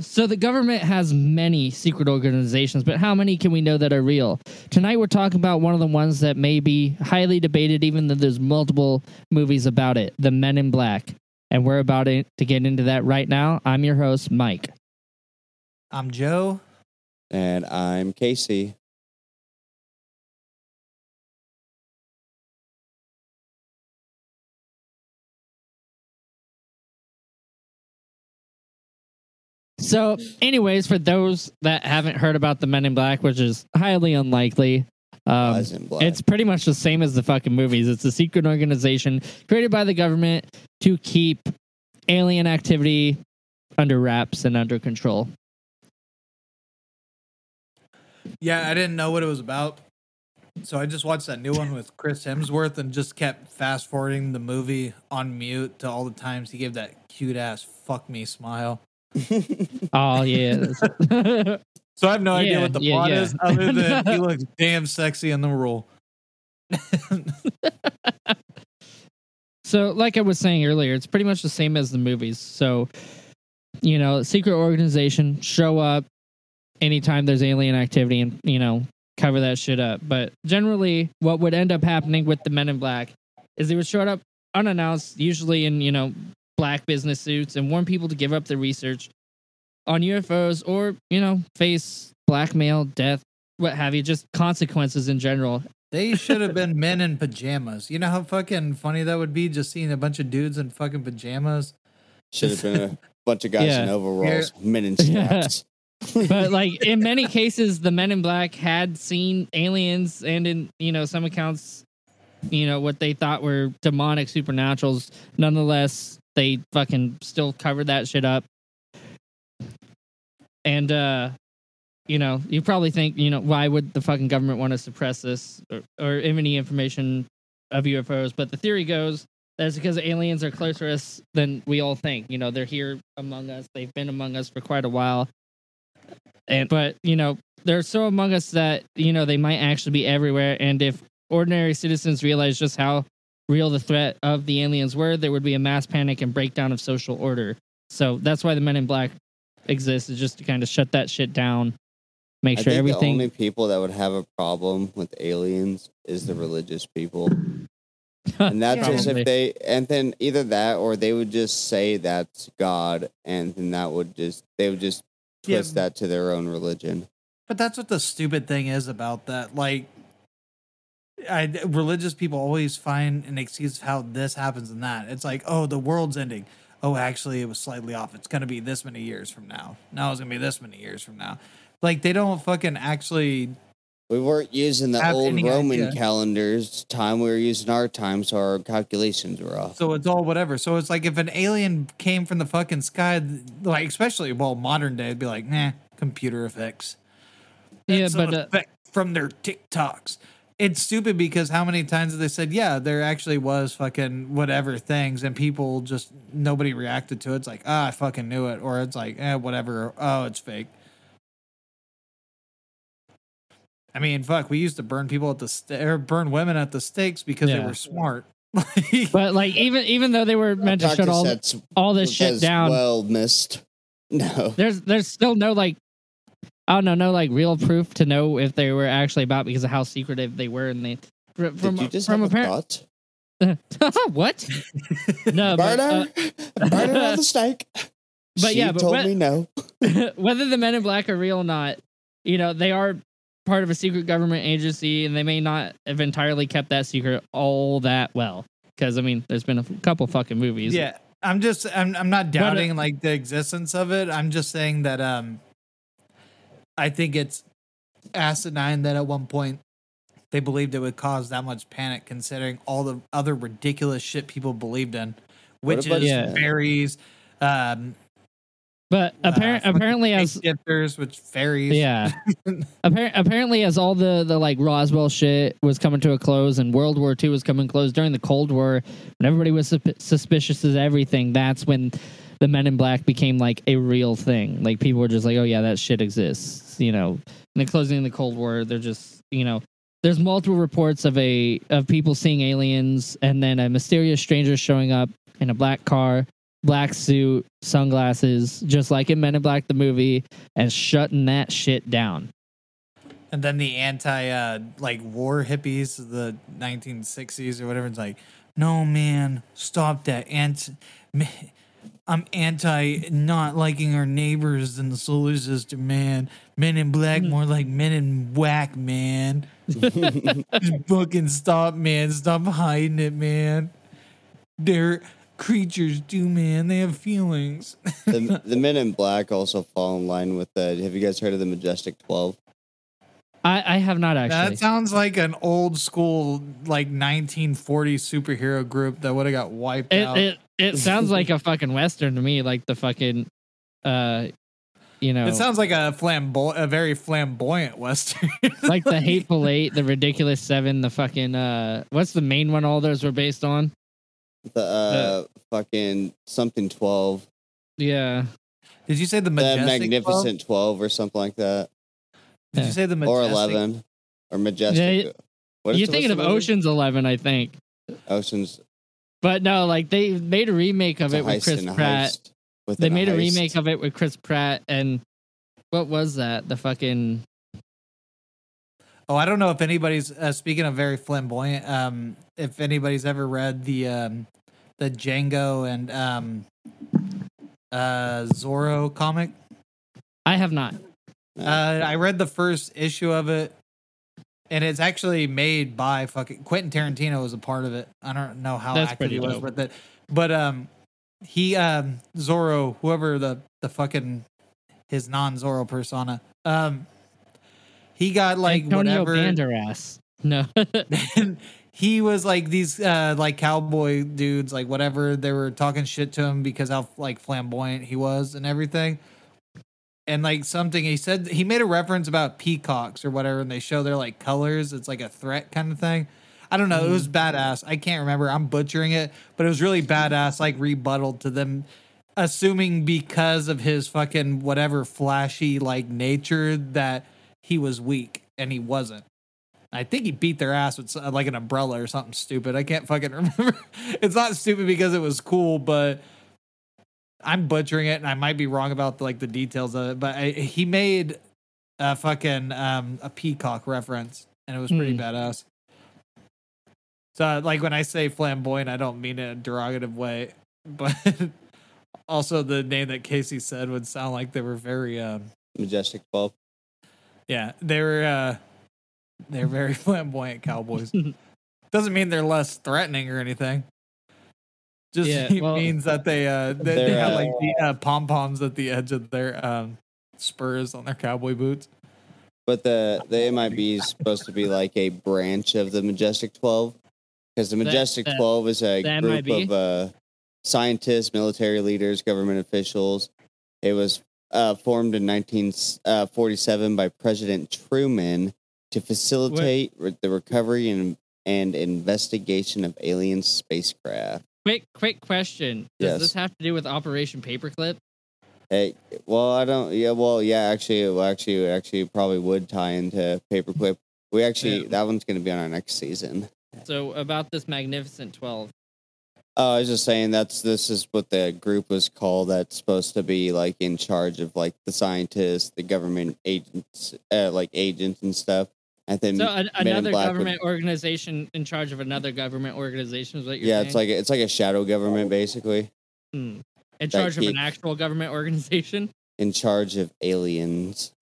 So the government has many secret organizations, but how many can we know that are real? Tonight we're talking about one of the ones that may be highly debated, even though there's multiple movies about it, the Men in Black. And we're about to get into that right now. I'm your host, Mike. I'm Joe. And I'm Casey. So, anyways, for those that haven't heard about the Men in Black, which is highly unlikely, um, Guys in Black. it's pretty much the same as the fucking movies. It's a secret organization created by the government to keep alien activity under wraps and under control. Yeah, I didn't know what it was about. So I just watched that new one with Chris Hemsworth and just kept fast forwarding the movie on mute to all the times he gave that cute ass fuck me smile. Oh yeah. So I have no idea what the yeah, plot yeah. is other than he looks damn sexy in the role. So, like I was saying earlier, it's pretty much the same as the movies. So, you know, secret organization show up anytime there's alien activity and, you know, cover that shit up. But generally, what would end up happening with the Men in Black is they would show up unannounced, usually in, you know, black business suits and warn people to give up their research on UFOs or, you know, face blackmail, death, what have you, just consequences in general. They should have been men in pajamas. You know how fucking funny that would be just seeing a bunch of dudes in fucking pajamas? Should have been a bunch of guys in Yeah. overalls, men in Yeah. straps. but like in many cases the men in black had seen aliens and in you know some accounts you know what they thought were demonic supernaturals nonetheless they fucking still covered that shit up. And uh you know you probably think you know why would the fucking government want to suppress this or, or any information of ufos but the theory goes that it's because aliens are closer to us than we all think. You know they're here among us. They've been among us for quite a while. And but you know they're so among us that you know they might actually be everywhere. And if ordinary citizens realize just how real the threat of the aliens were there would be a mass panic and breakdown of social order so that's why the men in black exist is just to kind of shut that shit down make I sure think everything the only people that would have a problem with aliens is the religious people. And that's just if they, and then either that or they would just say that's God, and then that would just, they would just Yeah. twist that to their own religion. But that's what the stupid thing is about that. Like, I, religious people always find an excuse of how this happens and that. It's like, oh, the world's ending. Oh, actually, it was slightly off. It's going to be this many years from now. Now it's going to be this many years from now. Like, they don't fucking actually. We weren't using the old Roman idea. calendars time. We were using our time, so our calculations were off. So it's all whatever. So it's like if an alien came from the fucking sky, like, especially, well, modern day, it'd be like, nah, computer effects. yeah That's an but uh, effect from their TikToks. It's stupid because how many times have they said, yeah, there actually was fucking whatever things, and people just nobody reacted to it. It's like, ah, I fucking knew it, or it's like, eh, whatever. Oh, it's fake. I mean, fuck, we used to burn people at the st- or burn women at the stakes because they were smart. but like even even though they were meant to shut all all this shit down Well, missed. No. there's there's still no like I don't know, no like real proof to know if they were actually about because of how secretive they were and they from Did you just from have a apparent what? no, but, Murder? uh, Murder on the stake. But she yeah, but told when- me no. whether the men in black are real or not, you know, they are part of a secret government agency and they may not have entirely kept that secret all that well. Because I mean, there's been a f- couple fucking movies. Yeah, I'm just I'm I'm not uh, doubting like the existence of it. I'm just saying that um I think it's asinine that at one point they believed it would cause that much panic considering all the other ridiculous shit people believed in. What Witches, about- Yeah. fairies, um But uh, appar- apparently, as shifters, which fairies. Yeah. Appar- apparently, as all the the like Roswell shit was coming to a close and World War II was coming close during the Cold War, when everybody was sup- suspicious of everything, that's when the Men in Black became like a real thing. Like people were just like, "Oh yeah, that shit exists." You know, and the closing the Cold War, they're just you know. There's multiple reports of a of people seeing aliens and then a mysterious stranger showing up in a black car black suit, sunglasses, just like in Men in Black the movie, and shutting that shit down. And then the anti uh like war hippies of the 1960s or whatever. It's like, no man, stop that. Ant, I'm anti not liking our neighbors and the solar system, man. Men in black, hmm. more like men in whack, man. Just fucking stop, man. Stop hiding it, man. They're creatures, do man. They have feelings. the, the Men in Black also fall in line with the. Have you guys heard of the Majestic Twelve? I, I have not actually. That sounds like an old school, like 1940 superhero group that would have got wiped it, out. it it sounds like a fucking western to me, like the fucking, uh, you know, It sounds like a flamboy, a very flamboyant western. like the Hateful Eight, the Ridiculous Seven, the fucking uh, what's the main one? All those were based on. The uh, fucking something twelve, Yeah, Did you say the the? Magnificent Twelve or something like that, 12? Did you say the majestic? or eleven, or Majestic. Yeah, what is you're the- thinking of what's the movie? Ocean's Eleven, I think. Oceans. But no, like they made a remake of It's it with Chris Pratt. They made a heist. remake of it with Chris Pratt and what was that? The fucking Oh, I don't know if anybody's uh, speaking of very flamboyant. Um, if anybody's ever read the um, the Django and um, uh, Zorro comic. I have not. Uh, I read the first issue of it, and it's actually made by fucking Quentin Tarantino was a part of it. I don't know how That's active he was dope. with it, but um, he um Zorro, whoever the the fucking his non Zorro persona, um, he got like Antonio whatever. Banderas. No. and he was like these uh like cowboy dudes like whatever they were talking shit to him because how like flamboyant he was and everything and like something he said he made a reference about peacocks or whatever and they show their like colors. It's like a threat kind of thing. I don't know. It was badass. I can't remember. I'm butchering it but it was really badass like rebuttal to them assuming because of his fucking whatever flashy like nature that he was weak and he wasn't. I think he beat their ass with uh, like an umbrella or something stupid. I can't fucking remember. it's not stupid because it was cool, but I'm butchering it, and I might be wrong about like the details of it. But I, he made a fucking um, a peacock reference, and it was pretty Hmm. badass. So, like when I say flamboyant, I don't mean it in a derogative way, but also the name that Casey said would sound like they were very um, Majestic Twelve. yeah, they were uh they're very flamboyant cowboys. Doesn't mean they're less threatening or anything. Just Yeah, it well- means that they uh they, they uh, like the uh, pom poms at the edge of their um spurs on their cowboy boots. But the the MIB is supposed to be like a branch of the Majestic Twelve, because the Majestic the- Twelve is a group MIB? of uh, scientists, military leaders, government officials. It was uh, formed in 1947 by President Truman to facilitate re- the recovery and and investigation of alien spacecraft. Quick quick question. Does Yes. this have to do with Operation Paperclip? Hey, well, I don't. Yeah, well, yeah. Actually, it, well, actually, actually probably would tie into Paperclip. We actually Yeah. that one's going to be on our next season. So about this magnificent 12. Oh, I was just saying that's this is what the group was called. That's supposed to be like in charge of like the scientists, the government agents, uh, like agents and stuff. And then So an, another Black would- government organization in charge of another government organization is what you're yeah, saying? it's like it's like a shadow government basically Hmm. in charge of an actual government organization. in charge of aliens,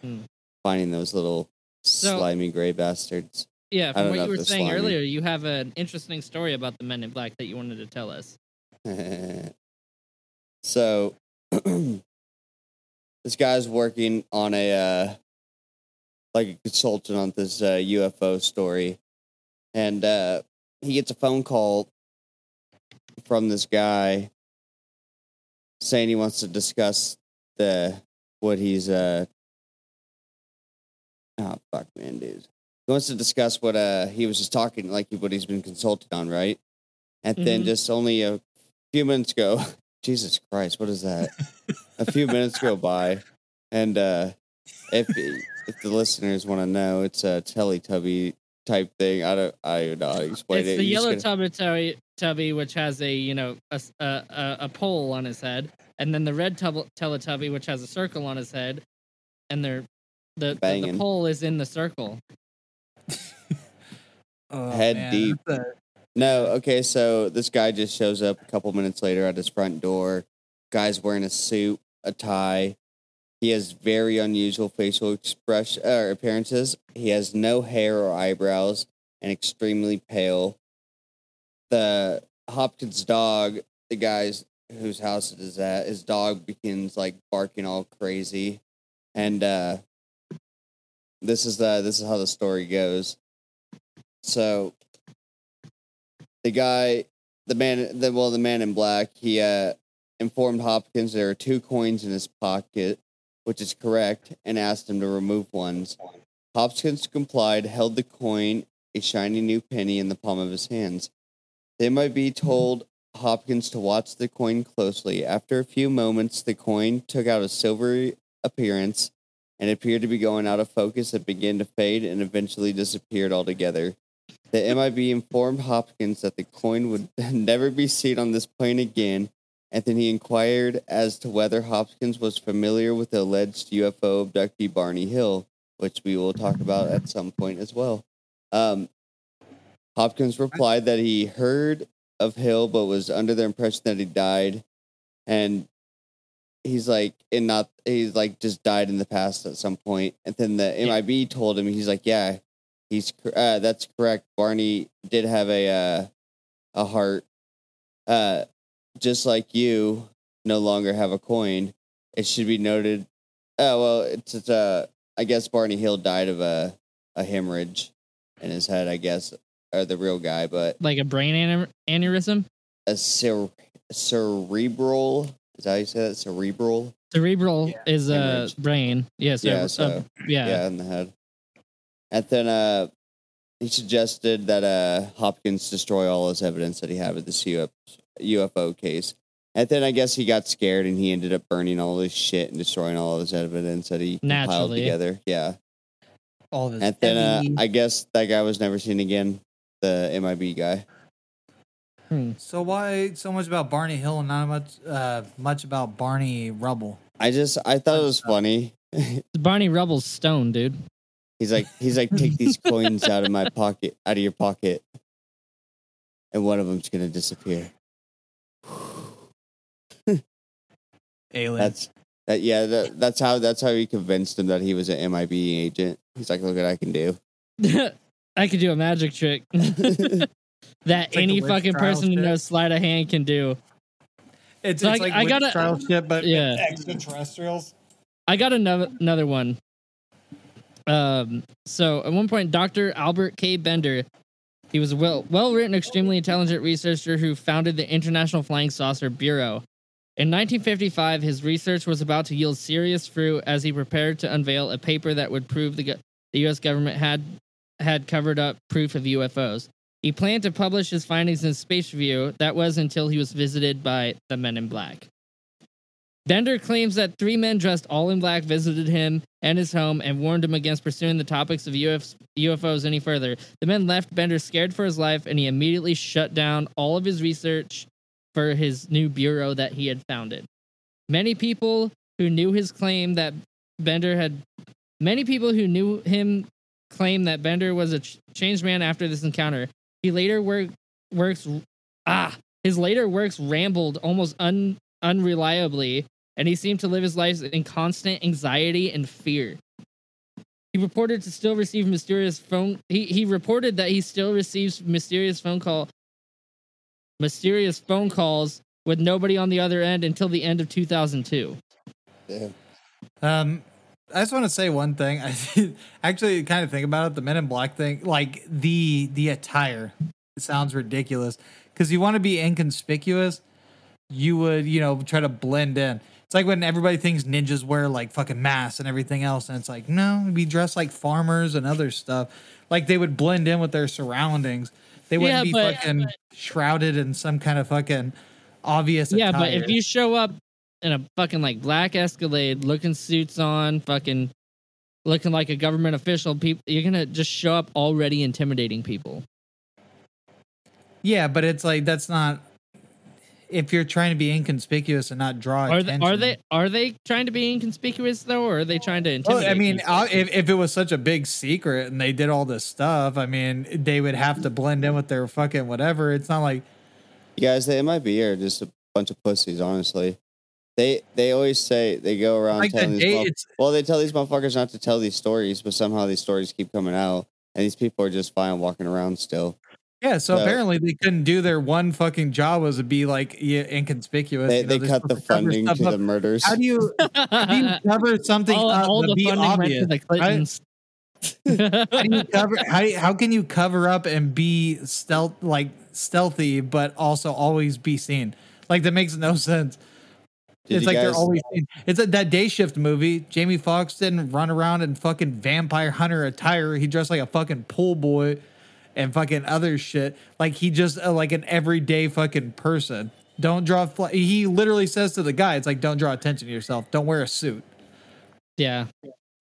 Hmm. finding those little So- slimy gray bastards. Yeah, from what you were saying slimy. earlier, you have an interesting story about the Men in Black that you wanted to tell us. so this guy's working on a uh, like a consultant on this uh, UFO story, and uh, he gets a phone call from this guy saying he wants to discuss the what he's uh oh fuck man dude. He wants to discuss what uh he was just talking like what he's been consulted on right? And then Mhm. just only a few minutes ago jesus christ what is that? A few minutes go by and uh if if the listeners want to know it's a teletubby type thing i don't i don't know how to explain it's it the You're yellow gonna- Teletubby, Teletubby, which has a you know a a pole on his head, and then the red tub- Teletubby, which has a circle on his head, and they're the, the the pole is in the circle. Oh, Head deep. No, okay, so this guy just shows up a couple minutes later at his front door. Guy's wearing a suit, a tie. He has very unusual facial expression or appearances. He has no hair or eyebrows and extremely pale. The Hopkins dog, the guy's whose house it is at, his dog begins like barking all crazy. And uh this is the this is how the story goes. So the guy, the man, the well, the man in black, he uh, informed Hopkins there are two coins in his pocket, which is correct, and asked him to remove ones. Hopkins complied, held the coin, a shiny new penny, in the palm of his hands. The MIB told Hopkins to watch the coin closely. After a few moments, the coin took out a silvery appearance and appeared to be going out of focus. It began to fade and eventually disappeared altogether. The MIB informed Hopkins that the coin would never be seen on this plane again, and then he inquired as to whether Hopkins was familiar with the alleged UFO abductee Barney Hill, which we will talk about at some point as well. Um, Hopkins replied that he heard of Hill, but was under the impression that he died, and he's like, and not he's like just died in the past at some point. And then the Yeah. MIB told him he's like, yeah, He's uh, that's correct. Barney did have a uh, a heart, uh, just like you no longer have a coin. It should be noted. Oh well, it's, it's uh, I guess Barney Hill died of a a hemorrhage in his head. I guess, or the real guy, but Like a brain aneurysm. aneurysm. a cer- cerebral. Is that how you say that? Cerebral. Cerebral Yeah. is a Hemorrhage. brain. Yeah, Yeah, so uh, yeah. yeah, in the head. And then uh, he suggested that uh, Hopkins destroy all his evidence that he had with the UFO, UFO case. And then I guess he got scared and he ended up burning all his shit and destroying all of his evidence that he compiled Naturally. together. Yeah. all of his And then uh, I guess that guy was never seen again, the MIB guy. Hmm. so why so much about Barney Hill and not much uh, much about Barney Rubble? I just, I thought it was funny. Barney Rubble's stone, dude. He's like, he's like, take these coins out of my pocket, out of your pocket, and one of them's gonna disappear. Alien. That's that. Yeah, that, that's how that's how he convinced him that he was an MIB agent. He's like, look what I can do. I can do a magic trick that like any fucking person who shit. knows sleight of hand can do. it's, so it's I- like I got a trial shit, but Yeah. yeah. extraterrestrials. I got another another one. Um, so at one point, Dr. Albert K. Bender, he was a well well written, extremely intelligent researcher who founded the International Flying Saucer Bureau. In 1955, his research was about to yield serious fruit as he prepared to unveil a paper that would prove the, go- the U.S. government had had covered up proof of UFOs. He planned to publish his findings in Space Review. That was until he was visited by the Men in Black. Bender claims that three men dressed all in black visited him and his home and warned him against pursuing the topics of UF- UFOs any further. The men left Bender scared for his life, and he immediately shut down all of his research for his new bureau that he had founded. Many people who knew his claim that Bender had, many people who knew him claim that Bender was a ch- changed man after this encounter. He later work, works, ah, his later works rambled almost un, unreliably and he seemed to live his life in constant anxiety and fear. He reported to still receive mysterious phone. He he reported that he still receives mysterious phone call, mysterious phone calls with nobody on the other end until the end of 2002. Yeah. Um, I just want to say one thing. I actually kind of think about it. The Men in Black thing, like the the attire, it sounds ridiculous because you want to be inconspicuous. You would, you know, try to blend in. It's like when everybody thinks ninjas wear like fucking masks and everything else, and it's like no, we dress like farmers and other stuff. Like they would blend in with their surroundings. They wouldn't Yeah, be but- fucking shrouded in some kind of fucking obvious. Yeah, but if you show up in a fucking like black Escalade, looking suits on, fucking looking like a government official, people, you're gonna just show up already intimidating people. Yeah, but it's like that's not. If you're trying to be inconspicuous and not draw Are they, attention, are they are they trying to be inconspicuous though, or are they trying to Well, intimidate? I mean, if, if it was such a big secret and they did all this stuff, I mean, they would have to blend in with their fucking whatever. It's not like You guys, they might be here just a bunch of pussies. Honestly, they they always say they go around like the telling these. day. well, they tell these motherfuckers not to tell these stories, but somehow these stories keep coming out, and these people are just fine walking around still. Yeah. So So- apparently they couldn't do their one fucking job was to be like yeah, inconspicuous. They you know, they cut the funding to stuff the murders. How do you how do you cover something all, up all to the be funding went obvious? to the Clintons. How do you cover? How, how can you cover up and be stealth like stealthy, but also always be seen? Like that makes no sense. Did it's you like they're guys- always. It's a, that day shift movie. Jamie Foxx didn't run around in fucking vampire hunter attire. He dressed like a fucking pool boy, and fucking other shit. Like he just uh, like an everyday fucking person. Don't draw. Fl- he literally says to the guy, "It's like don't draw attention to yourself. Don't wear a suit." Yeah,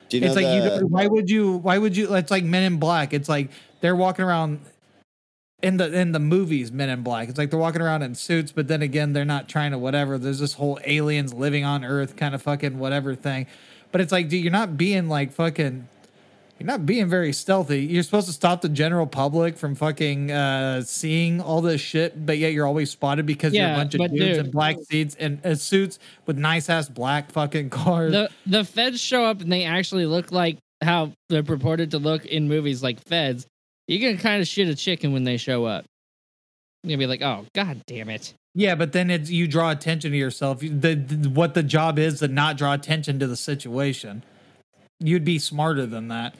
Do you know it's like you. the- Don't, why would you? Why would you? It's like Men in Black. It's like they're walking around in the in the movies. Men in Black. It's like they're walking around in suits, but then again, they're not trying to whatever. There's this whole aliens living on Earth kind of fucking whatever thing. But it's like, dude, you're not being like fucking. You're not being very stealthy. You're supposed to stop the general public from fucking uh, seeing all this shit, but yet you're always spotted because you're a bunch of dudes in black seats and uh, suits with nice ass black fucking cars. the the feds show up and they actually look like how they're purported to look in movies like feds. You can kind of shit a chicken when they show up. You'll be like, oh god damn it. Yeah, but then it's you draw attention to yourself. The, the what the job is to not draw attention to the situation. You'd be smarter than that.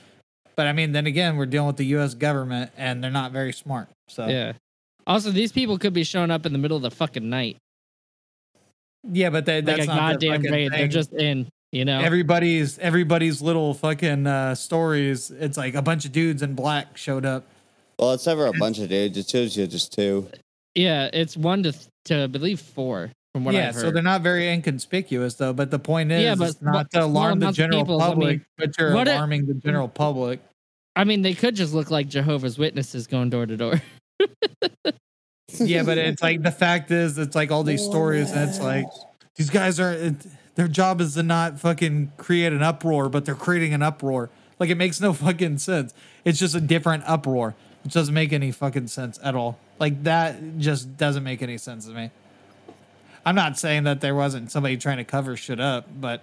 But I mean, then again, we're dealing with the U.S. government, and they're not very smart. So Yeah. Also, these people could be showing up in the middle of the fucking night, yeah, but they, like that's a not their goddamn fucking raid. They're just in, you know. everybody's everybody's little fucking uh, stories. It's like a bunch of dudes in black showed up. well, it's never a bunch of dudes. It's usually just two. yeah, it's one to to I believe four from what yeah, I've heard. so they're not very inconspicuous though. But the point is, Yeah, but it's not what- to alarm small the amounts of general people, I public, mean, but you're what it- alarming the general public. I mean, they could just look like Jehovah's Witnesses going door to door. yeah, but it's like the fact is, it's like all these oh, stories, and it's like these guys are it, their job is to not fucking create an uproar, but they're creating an uproar. Like it makes no fucking sense. It's just a different uproar, which doesn't make any fucking sense at all. Like that just doesn't make any sense to me. I'm not saying that there wasn't somebody trying to cover shit up, but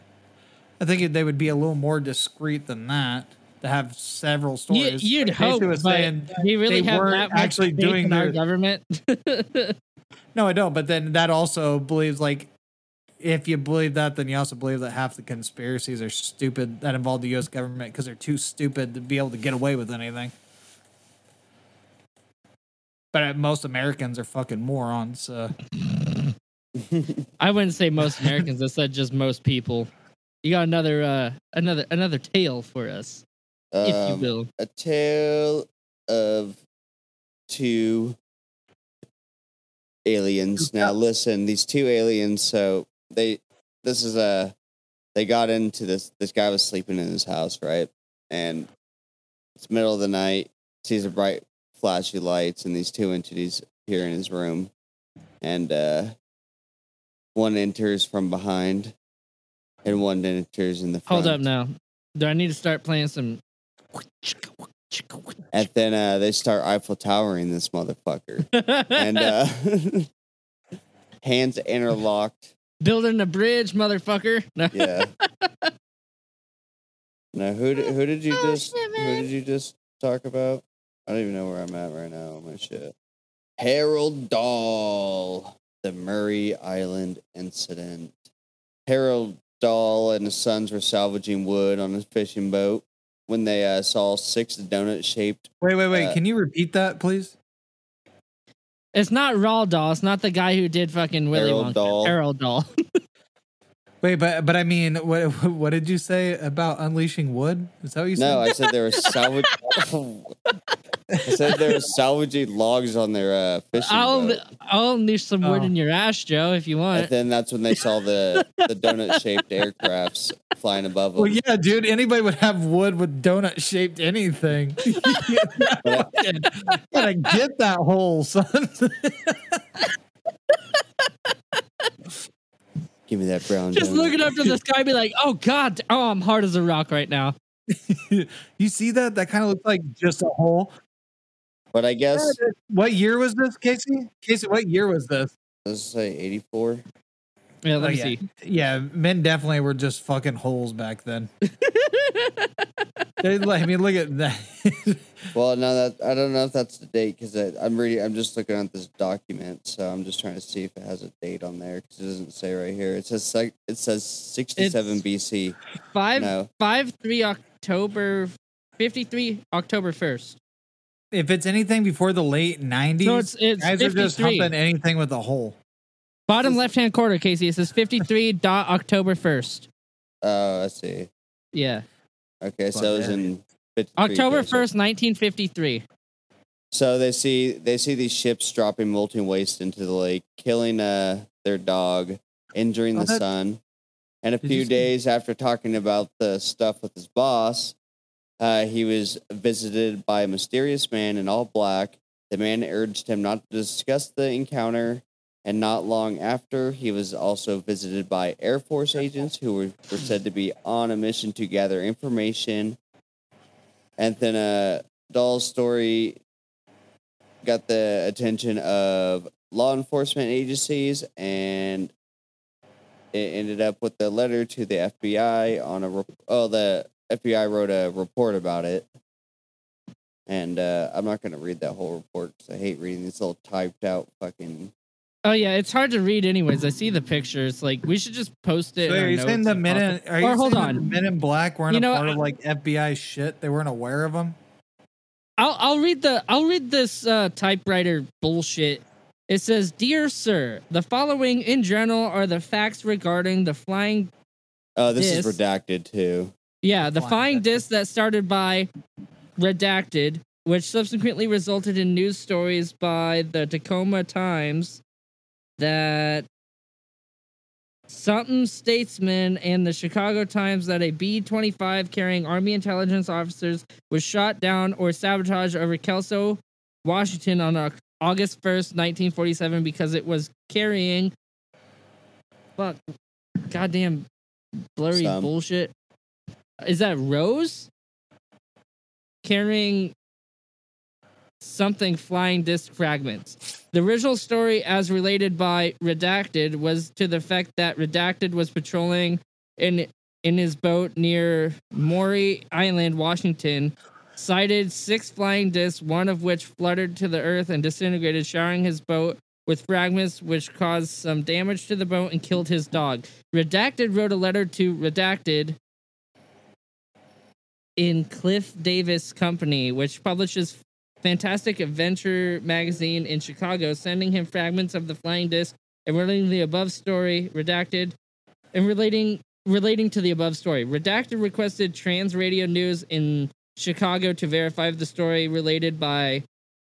I think they would be a little more discreet than that to have several stories. you'd Basically hope, was but saying you really they have that actually doing in our their- government? No, I don't. But then that also believes like if you believe that, then you also believe that half the conspiracies are stupid that involve the U.S. government because they're too stupid to be able to get away with anything. But uh, most Americans are fucking morons. So. I wouldn't say most Americans. I said just most people. You got another uh another another tale for us, if you Um, will. a tale of two aliens. Now listen, these two aliens, so they this is a they got into this this guy was sleeping in his house, right? And it's middle of the night, sees a bright flashy lights and these two entities appear in his room. And uh one enters from behind and one enters in the front. Hold up now. Do I need to start playing some? And then uh, they start Eiffel Towering this motherfucker. and uh, hands interlocked. Building a bridge, motherfucker. No. Yeah. now, who did, who did you Oh, just shit, who did you just talk about? I don't even know where I'm at right now. My shit. Harold Dahl, the Maury Island incident. Harold Dahl and his sons were salvaging wood on a fishing boat when they uh, saw six donut-shaped Wait, wait, wait. Uh, Can you repeat that, please? It's not Raw Doll. It's not the guy who did fucking Willy Harold Wonka. Dahl. Harold Doll. Wait, but but I mean, what what did you say about unleashing wood? Is that what you said? No, I said there was salvage. It said they were salvaging logs on their uh, fishing I'll boat. I'll leave some wood Oh. in your ass, Joe, if you want. And then that's when they saw the the donut shaped aircrafts flying above them. Well, yeah, dude. Anybody would have wood with donut shaped anything. Gotta get that hole, son. Give me that brown. Just donut. looking up to the sky, and be like, "Oh God, oh, I'm hard as a rock right now." you see that? That kind of looks like just a hole. But I guess What year was this, Casey? Casey, what year was this? let's say eighty four. Yeah, let Oh, me yeah. see. Yeah, men definitely were just fucking holes back then. They- I mean, look at that. Well, no, that I don't know if that's the date because I'm reading. I'm just looking at this document, so I'm just trying to see if it has a date on there because it doesn't say right here. It says sec- it says 67 BC. Five No, five three October fifty three October first. if it's anything before the late 90s, So it's it's guys are just humping anything with a hole. Bottom left hand corner, Casey. It says fifty three dot October first. oh, I see. Yeah, Okay, so it was in 53 October first, nineteen fifty three. So they see they see these ships dropping molten waste into the lake, killing uh their dog, injuring the son. And a Did few days after talking about the stuff with his boss, uh, he was visited by a mysterious man in all black. The man urged him not to discuss the encounter, and not long after, he was also visited by Air Force agents who were, were said to be on a mission to gather information. And then uh, Dahl's story got the attention of law enforcement agencies and it ended up with a letter to the FBI on a rep- oh the FBI wrote a report about it and uh, I'm not going to read that whole report because I hate reading these little typed out fucking Oh yeah, it's hard to read. Anyways, I see the pictures. Like we should just post it. So in are you saying the and men in, it- are Or hold on. the men in black weren't You a part I- of like FBI shit? They weren't aware of them? I'll I'll read the I'll read this uh, typewriter bullshit. It says, "Dear sir, the following in general are the facts regarding the flying oh this is redacted too yeah the Flying flying disc. disc that started by redacted, which subsequently resulted in news stories by the Tacoma Times that." Something statesman and the Chicago Times that a B 25 carrying Army intelligence officers was shot down or sabotaged over Kelso, Washington on Au- August 1st, 1947, because it was carrying. Fuck. Goddamn blurry Some. bullshit. Is that Rose? Carrying something flying disc fragments. The original story, as related by Redacted, was to the effect that Redacted was patrolling in in his boat near Maury Island, Washington, sighted six flying discs, one of which fluttered to the earth and disintegrated, showering his boat with fragments which caused some damage to the boat and killed his dog. Redacted wrote a letter to Redacted in Ziff Davis Company, which publishes Fantastic Adventure magazine in Chicago, sending him fragments of the flying disc and relating the above story, redacted, and relating relating to the above story. Redacted requested Trans Radio News in Chicago to verify the story related by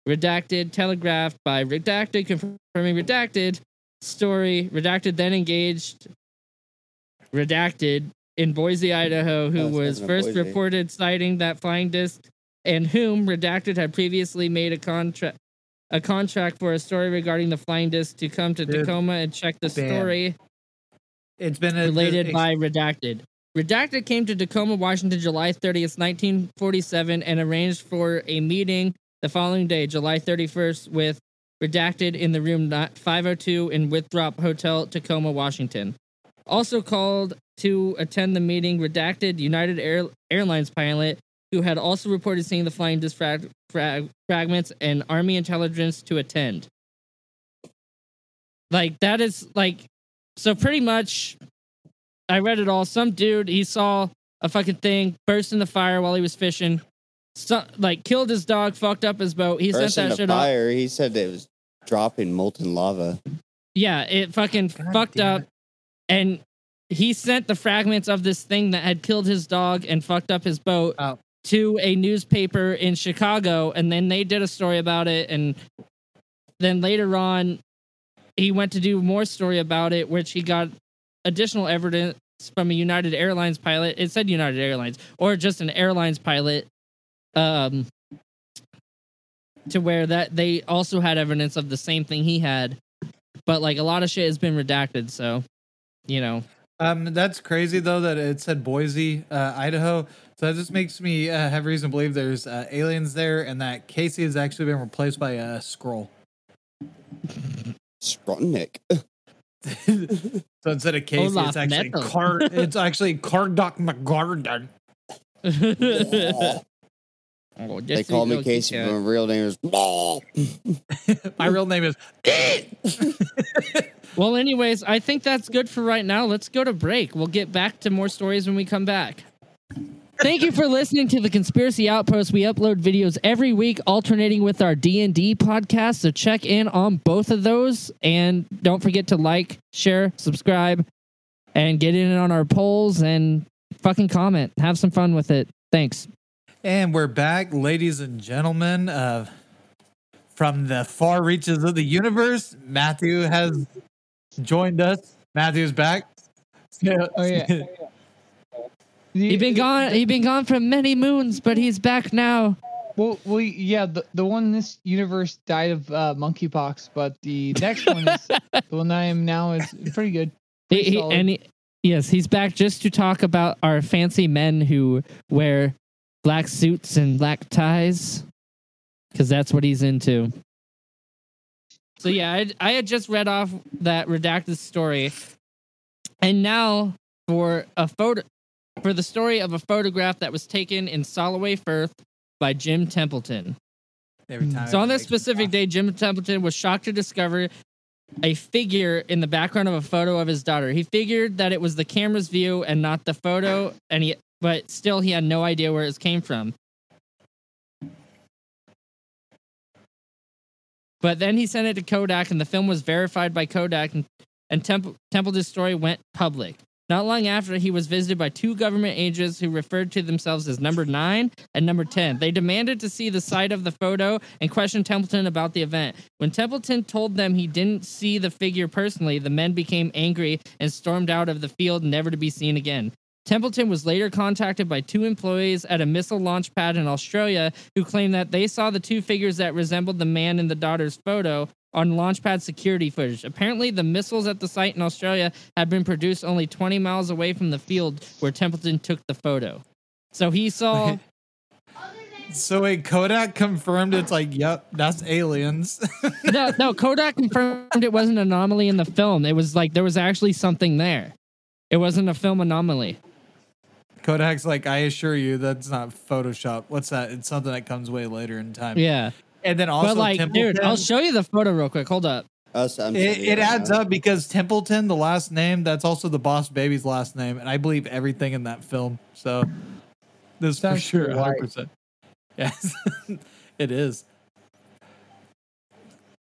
Redacted, telegraphed by Redacted, confirming Redacted story. Redacted then engaged Redacted in Boise, Idaho, who Oh, was first Boise. reported sighting that flying disc and whom Redacted had previously made a contract a contract for a story regarding the flying disc to come to Dude. Tacoma and check the Bam. story It's been a, related ex- by Redacted. Redacted came to Tacoma, Washington, July 30th, 1947, and arranged for a meeting the following day, July 31st, with Redacted in the room 502 in Winthrop Hotel, Tacoma, Washington. Also called to attend the meeting, Redacted United Air- Airlines pilot, who had also reported seeing the flying disc frag- frag- fragments, and Army intelligence to attend. Like, that is like, so pretty much I read it all. Some dude he saw a fucking thing burst in the fire while he was fishing. So, like killed his dog, fucked up his boat. He Burst sent that into shit off. fire he said it was dropping molten lava Yeah, it fucking God fucked up, it. and he sent the fragments of this thing that had killed his dog and fucked up his boat Oh. To a newspaper in Chicago, and then they did a story about it. And then later on, he went to do more story about it, which he got additional evidence from a United Airlines pilot. It said United Airlines or just an airlines pilot. Um, to where that they also had evidence of the same thing he had, but like a lot of shit has been redacted. So, you know, Um, that's crazy though that it said Boise, uh, Idaho. So that just makes me uh, have reason to believe there's uh, aliens there, and that Casey has actually been replaced by a scroll. Strutnik. so instead of Casey, Olaf it's actually Metal. Car. It's actually Cardoc McGarden. Oh, They just call me Casey, but my real name is. My real name is. Well, anyways, I think that's good for right now. Let's go to break. We'll get back to more stories when we come back. Thank you for listening to the Conspiracy Outpost. We upload videos every week, alternating with our D and D podcast. So check in on both of those, and don't forget to like, share, subscribe, and get in on our polls and fucking comment. Have some fun with it. Thanks. And we're back, ladies and gentlemen, uh, from the far reaches of the universe. Matthew has joined us. Matthew's back. Oh yeah. He's been gone. He's been gone from many moons, but he's back now. Well, well, yeah. The the one in this universe died of uh, monkeypox, but the next one is the one that I am now is pretty good. Pretty he, solid. and he, yes, he's back just to talk about our fancy men who wear black suits and black ties, because that's what he's into. So yeah, I, I had just read off that redacted story, and now for a photo, for the story of a photograph that was taken in Solway Firth by Jim Templeton. Every time So on this specific day, Jim Templeton was shocked to discover a figure in the background of a photo of his daughter. He figured that it was the camera's view and not the photo, and he but still he had no idea where it came from. But then he sent it to Kodak, and the film was verified by Kodak, and, and Temple, Templeton's story went public. Not long after, he was visited by two government agents who referred to themselves as number nine and number 10. They demanded to see the site of the photo and questioned Templeton about the event. When Templeton told them he didn't see the figure personally, the men became angry and stormed out of the field, never to be seen again. Templeton was later contacted by two employees at a missile launch pad in Australia who claimed that they saw the two figures that resembled the man in the daughter's photo on launch pad security footage. Apparently, the missiles at the site in Australia had been produced only 20 miles away from the field where Templeton took the photo. So he saw. So wait, Kodak confirmed it's like, yep, that's aliens. no, no, Kodak confirmed it wasn't an anomaly in the film. It was like there was actually something there. It wasn't a film anomaly. Kodak's like, I assure you, that's not Photoshop. What's that? It's something that comes way later in time. Yeah. And then also, but like, dude, Templeton- I'll show you the photo real quick. Hold up. Us, I'm It, it adds up because Templeton, the last name, that's also the boss baby's last name, and I believe everything in that film. So this for sure, right. hundred percent. Yes, it is.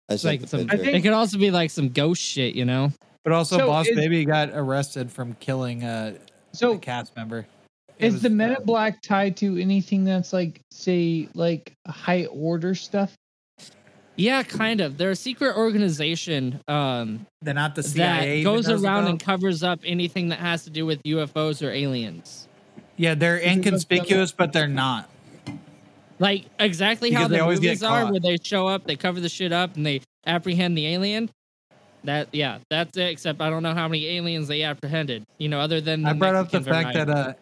I Like some, picture. think- it could also be like some ghost shit, you know? But also, So boss is- baby got arrested from killing uh, a So cast member. It is was, the Men uh, in Black tied to anything that's like, say, like high order stuff? Yeah, kind of. They're a secret organization um, They're not the CIA that goes knows around about? and covers up anything that has to do with UFOs or aliens. yeah, they're it just inconspicuous, but they're not. Like exactly how Because they the always get movies are, where they show up, they cover the shit up, and they apprehend the alien. That yeah, that's it. Except I don't know how many aliens they apprehended. You know, other than the I brought up the Mexican fact that uh,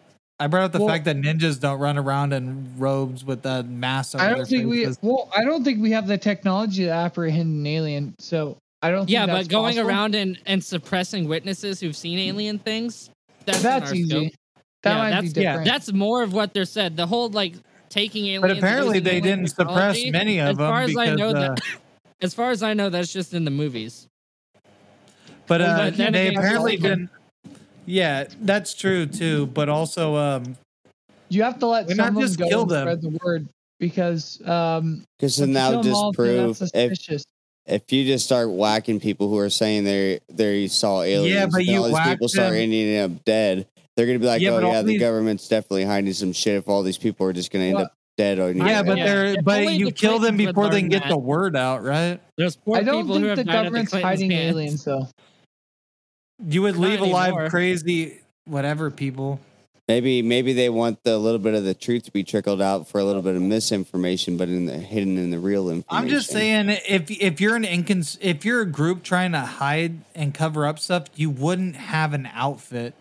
I brought up the Well- fact that ninjas don't run around in robes with a mask over I don't think we. Well, I don't think we have the technology to apprehend an alien. So I don't. yeah, think but going possible. around and and suppressing witnesses who've seen alien things. That's, That's easy. scope. That Yeah, might be that's- yeah. That's more of what they're said. The whole like taking aliens. But apparently they alien didn't suppress technology, many as of far them as I because know uh, that, as far as I know, that's just in the movies. But uh, but they apparently didn't. Yeah, that's true too. But also, um, you have to let Why some not just go kill and them? spread the word because um, Because if then that would them just prove if if you just start whacking people who are saying they they saw aliens, yeah, but you all these whack people start them- ending up dead. They're gonna be like, Yeah, oh yeah, the these- government's definitely hiding some shit. If all these people are just gonna end Well, up dead on Yeah, your but they're If but you the kill them before they can get that. the word out, right? There's poor I don't people who think have the died at the government's hiding hands. aliens though. You would Not leave alive anymore. crazy whatever people. Maybe maybe they want the little bit of the truth to be trickled out for a little bit of misinformation, but in the hidden in the real information. I'm just saying, if if you're an incons- if you're a group trying to hide and cover up stuff, you wouldn't have an outfit.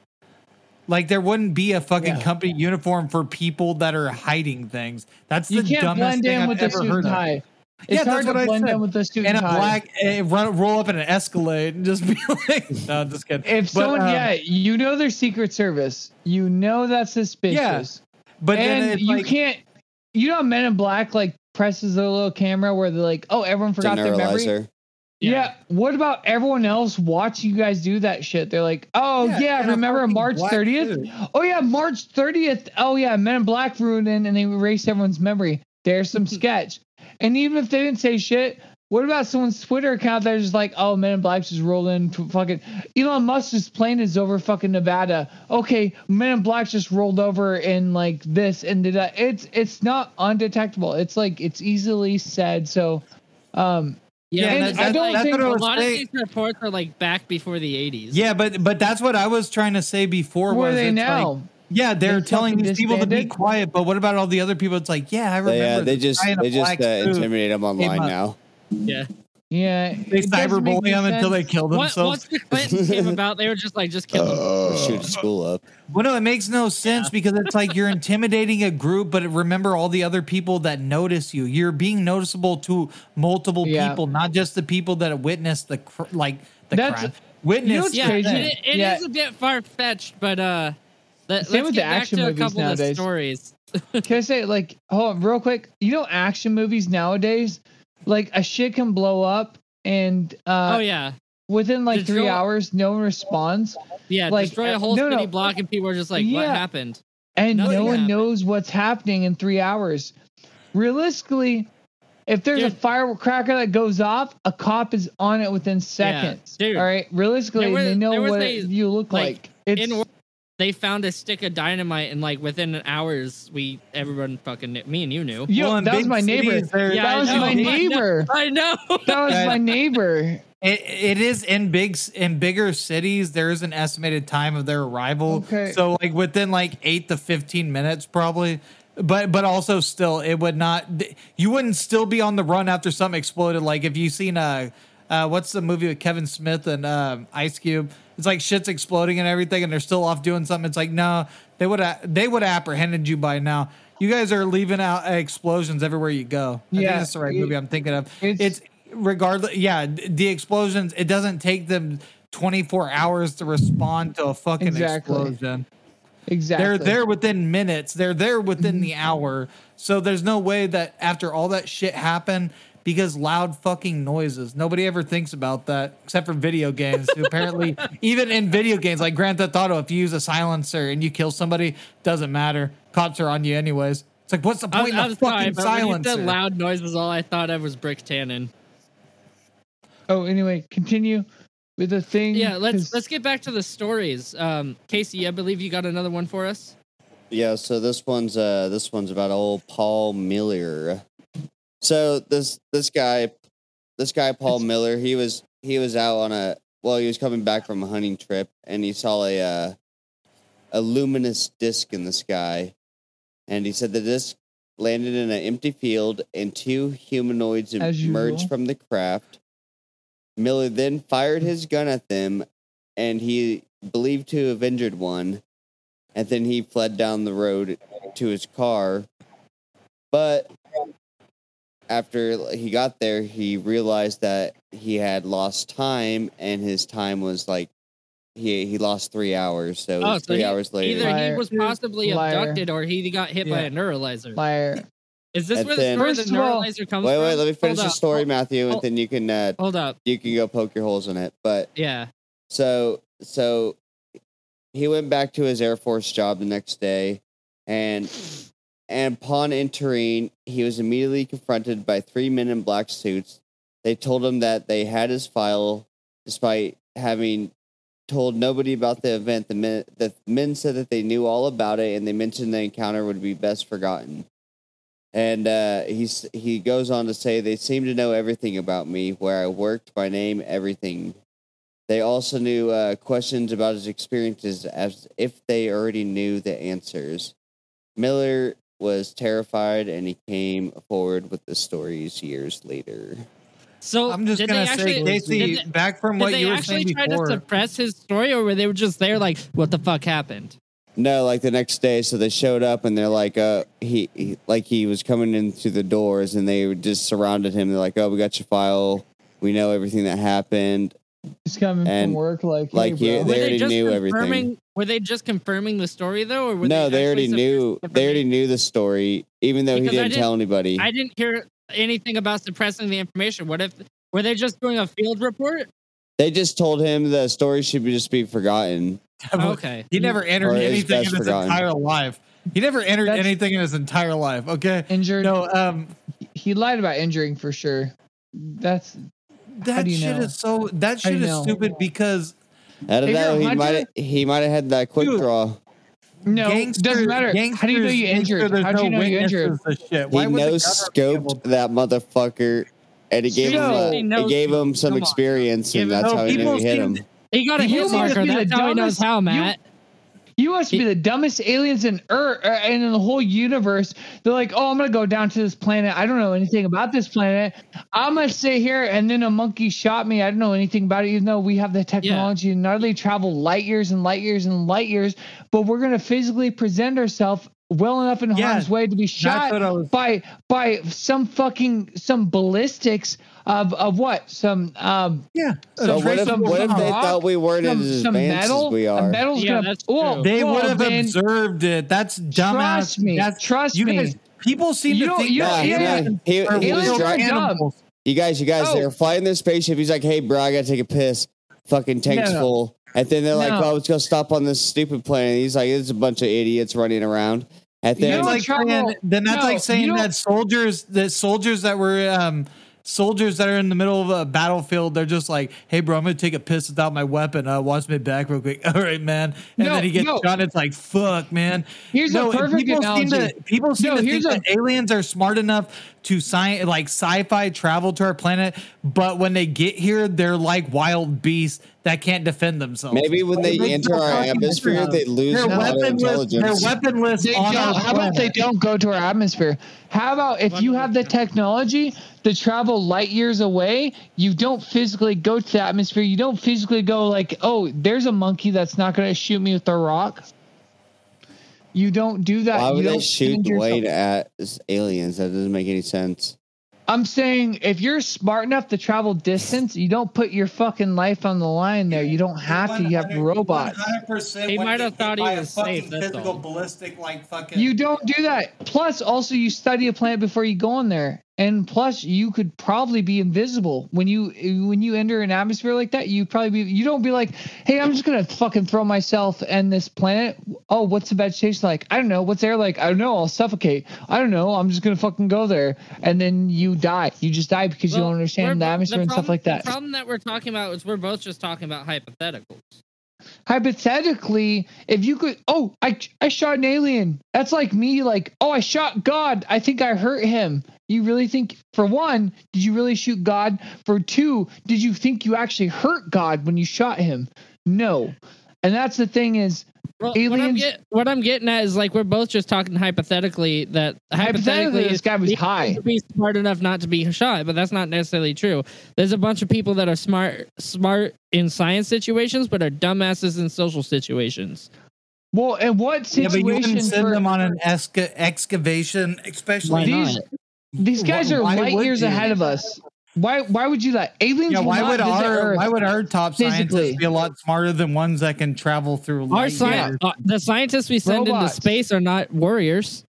Like there wouldn't be a fucking Yeah. company uniform for people that are hiding things. That's You the can't dumbest blend thing in I've with the ever suit heard and of. Tie. Yeah, It's that's hard what to I blend said. in with the suit And and a black eh, run, roll up in an Escalade and just be like, no, just kidding. If But, someone, um, yeah, you know they're Secret Service. You know that's suspicious. Yeah, but then and it's you like, can't. You know, Men in Black like presses their little camera where they're like, "Oh, everyone It's forgot their memory." Yeah. Yeah. What about everyone else watching you guys do that shit? They're like, "Oh Yeah, yeah, remember March 30th? suit. Oh yeah, March 30th. Oh yeah, Men in Black ruined it and they erased everyone's memory. There's some sketch. And even if they didn't say shit, what about someone's Twitter account that's just like, oh, Men in Black just rolled in to fucking Elon Musk's plane is over fucking Nevada. Okay, Men in Black just rolled over in like this and did that. It's it's not undetectable. It's like it's easily said. So um Yeah, that's- I don't that's think a lot saying. of these reports are like back before the 80s. yeah, but but that's what I was trying to say before. who are was they now? Like, yeah, they're They telling these people to be quiet, but what about all the other people? It's like, yeah, I remember. They, uh, they just guy in a they just uh, intimidate them online now. yeah. yeah. They it doesn't make cyberbully any them until they sense. kill Once, once themselves. the Clintons came about, they were just like, just kill them. Or shoot a school up. Well, no, it makes no sense because it's like you're intimidating a group, but remember all the other people that notice you. You're being noticeable to multiple Yeah. people, not just the people that witnessed the cr- like the That's- crime. Witness. what's Yeah, crazy? it, it Yeah. is a bit far fetched, but uh, let, Same with the action movies couple of the nowadays. stories. Can I say like hold on real quick? You know, action movies nowadays, like a shit can blow up and uh oh yeah, within like Did three hours no one responds yeah. like, destroy uh, a whole no, no. city block, and people are just like, "What happened?" and Nothing no one happened. knows what's happening in three hours. Realistically, if there's a firecracker that goes off, a cop is on it within seconds. dude. All right, realistically, was- they know what a- you look like, like. It's in they found a stick of dynamite, and like within hours, we everyone fucking knew, me and you knew. yo, Well, that was my neighbor. there- Yeah, that I was know. my I know. neighbor. I know. That was my neighbor. It, it is in big in bigger cities. There is an estimated time of their arrival. Okay. So like within like eight to fifteen minutes, probably. But but also still, it would not. You wouldn't still be on the run after something exploded. Like if you seen a. Uh, what's the movie with Kevin Smith and um, Ice Cube? It's like shit's exploding and everything, and they're still off doing something. It's like no, they would have they would have apprehended you by now. You guys are leaving out explosions everywhere you go. I think Yeah, that's the right it- movie I'm thinking of. it's- it's regardless yeah the explosions it doesn't take them 24 hours to respond to a fucking Exactly. explosion Exactly. they're there within minutes they're there within Mm-hmm. the hour so there's no way that after all that shit happened because loud fucking noises nobody ever thinks about that except for video games apparently even in video games like grand theft auto if you use a silencer and you kill somebody doesn't matter cops are on you anyways it's like what's the I point was, I of was fucking sorry, but when you silencer said loud noise was all I thought of was Brick Tamland. Oh, anyway, continue with the thing. Yeah, let's 'cause- let's get back to the stories. Um, Casey, I believe you got another one for us. Yeah, so this one's uh this one's about old Paul Miller. So this this guy this guy Paul Miller, he was he was out on a well, he was coming back from a hunting trip and he saw a uh, a luminous disc in the sky. And he said the disc landed in an empty field and two humanoids emerged from the craft. Miller then fired his gun at them and he believed to have injured one and then he fled down the road to his car. But after he got there, he realized that he had lost time, and his time was like he he lost three hours. So, it Oh, was so three he- hours later. Either he was possibly Liar. abducted or he got hit by a neuralizer. Liar. Is this And where the then- story of the First neuralizer comes Wait, from? wait, wait. let me finish Hold the up, story, hold- Matthew, and then you can uh, Hold up. you can go poke your holes in it. But Yeah. So so he went back to his Air Force job the next day and and upon entering, he was immediately confronted by three men in black suits. They told him that they had his file despite having told nobody about the event. The men, the men said that they knew all about it, and they mentioned the encounter would be best forgotten. And uh, he goes on to say they seemed to know everything about me, where I worked, my name, everything. They also knew uh, questions about his experiences as if they already knew the answers. Miller was terrified, and he came forward with the stories years later. So I'm just gonna they say, actually, Casey, did, back from what you were saying before. Did they actually saying try before. to suppress his story, or were they just there like, what the fuck happened? No, like the next day, so they showed up and they're like, uh, he, he like he was coming in through the doors and they just surrounded him. They're like, oh, we got your file. We know everything that happened. He's coming And, from work like, like, hey, you- bro. They were already just knew everything. Were they just confirming the story though, or were no, they, they, already knew. They already knew the story, even though Because he didn't didn't- tell anybody. I didn't hear anything about suppressing the information. What if were they just doing a field report? they just told him the story should be just be forgotten. Okay. He never entered Or anything in his forgotten. entire life. He never entered That's- anything in his entire life. Okay. injured. No, um, he lied about injuring for sure. That's that do you shit know? is so. That How do shit is stupid because I don't know. He hunter- might he might have had that quick Dude, draw. no, gangster- doesn't matter. How do you know you injured? there's How do you no know you injured? to shit. He Why would no government be scoped that motherfucker, and he gave him a, He he gave him some come experience, Give and that's No, how he knew he hit him. He got a You hit must marker. be the That's how he knows dumbest- how, you- Matt. You must be the dumbest aliens in Earth uh, and in the whole universe. They're like, oh, I'm gonna go down to this planet. I don't know anything about this planet. I'm gonna sit here, and then a monkey shot me. I don't know anything about it, even though we have the technology and not only travel light years and light years and light years, but we're gonna physically present ourselves well enough in Yeah, harm's way to be shot was- by by some fucking some ballistics of of what some um Yeah. So But what if, some- what if they rock, thought we weren't some, as some advanced metal as we are? metal's Yeah, gonna that's well. They well, would have then- observed it. That's dumbass. Trust me. That's, Trust you me. guys, people seem You to think you Nah, don't- he, yeah. he, he was Aliens wild are dri- dumb. animals. You guys, you guys, Oh. they're flying their spaceship. He's like, "Hey, bro, I gotta take a piss." Fucking tank's No, no. full. And then they're like, No. "Oh, let's go stop on this stupid planet." He's like, "It's a bunch of idiots running around." And You then That's don't like travel- saying, then that's no, like saying that soldiers, that soldiers that were um, soldiers that are in the middle of a battlefield, they're just like, "Hey, bro, I'm gonna take a piss without my weapon. Uh, watch me back real quick." All right, man. And No, then he gets no. shot. And it's like, "Fuck, man." Here's no, a perfect people analogy. Seem to, people seem No, to think a- that aliens are smart enough to sci- like sci-fi travel to our planet, but when they get here, they're like wild beasts that can't defend themselves. maybe when they Like, enter our atmosphere, different. they lose They're a lot weaponless. They're weaponless They on don't, our how about they don't go to our atmosphere? How about if you have the technology to travel light years away, you don't physically go to the atmosphere. You don't physically go like, oh, there's a monkey that's not going to shoot me with a rock. You don't do that. Why You would they don't shoot send Dwayne yourself- at aliens? That doesn't make any sense. I'm saying if you're smart enough to travel distance, you don't put your fucking life on the line there. You don't have to. You have robots. 100% He might have thought he was safe, that's Physical all. ballistic, like fucking. You don't do that. Plus, also you study a planet before you go in there, and plus you could probably be invisible when you when you enter an atmosphere like that. You probably be you don't be like, hey, I'm just gonna fucking throw myself and this planet. Oh, what's the vegetation like? I don't know. What's air like? I don't know. I'll suffocate. I don't know. I'm just gonna fucking go there, and then you die. You just die because you don't understand the atmosphere and stuff like that. The problem that we're talking about is we're both just talking about hypotheticals. hypothetically, if you could, oh, I I shot an alien. That's like me, like, oh, I shot God. I think I hurt him. You really think, for one, did you really shoot God? For two, did you think you actually hurt God when you shot him? No. And that's the thing is, Well, what I'm, get, what I'm getting at is like we're both just talking hypothetically that hypothetically, hypothetically this guy was you high. to be smart enough not to be shot, but that's not necessarily true. There's a bunch of people that are smart smart in science situations, but are dumbasses in social situations. Well, and what situation? yeah, but situation? you wouldn't send for- them on an esca- excavation, especially. These, not? These guys Why- are why light years you? ahead of us. Why? Why would you that? Aliens Yeah, why would our Earth. why would our top physically. scientists be a lot smarter than ones that can travel through Our light sci- years? uh, the scientists we send Robots. into space are not warriors.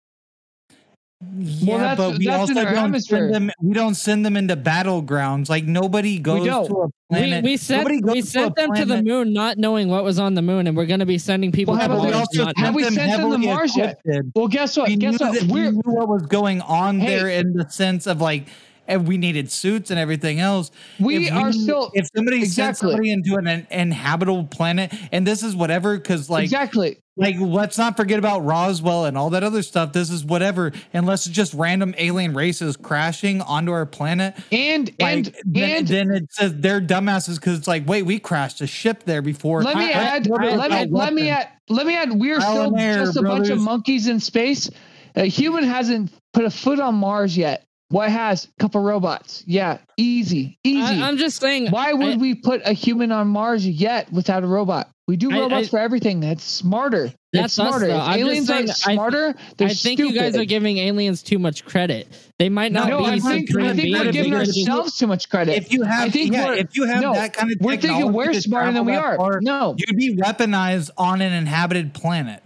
Yeah, that's- but we that's also don't atmosphere. send them. We don't send them into battlegrounds. Like nobody goes to a We, planet. we sent nobody goes we sent a them to the moon, not knowing what was on the moon, and we're going to be sending people Well, to the we moon. also not Have we them sent them to heavily Mars yet? Well, guess what? We guess knew what? we knew what was going on Hey. there in the sense of like and we needed suits and everything else. We If are still- if somebody sent somebody into an, inhabitable planet, and this is whatever, because like exactly. like let's not forget about Roswell and all that other stuff. This is whatever, unless it's just random alien races crashing onto our planet. And Like, and then, and then it says they're dumbasses because it's like, wait, we crashed a ship there before. let me I- I- add what let me let me add let me add we're still error, just a bunch of monkeys in space. A human hasn't put a foot on Mars yet. What has a couple robots? Yeah, easy, easy. I, am just saying. Why would I- we put a human on Mars yet without a robot? We do robots I- for everything. That's smarter. That's That's us, smarter. though. If I'm aliens aren't saying, I- smarter, they're I think stupid. you guys are giving aliens too much credit. They might not no, be. I think, I think we're giving they're ourselves too much credit. If you have, I think yeah, if you have no, that kind of we're thinking technology we're smarter than we are. far, No, you'd be weaponized on an inhabited planet.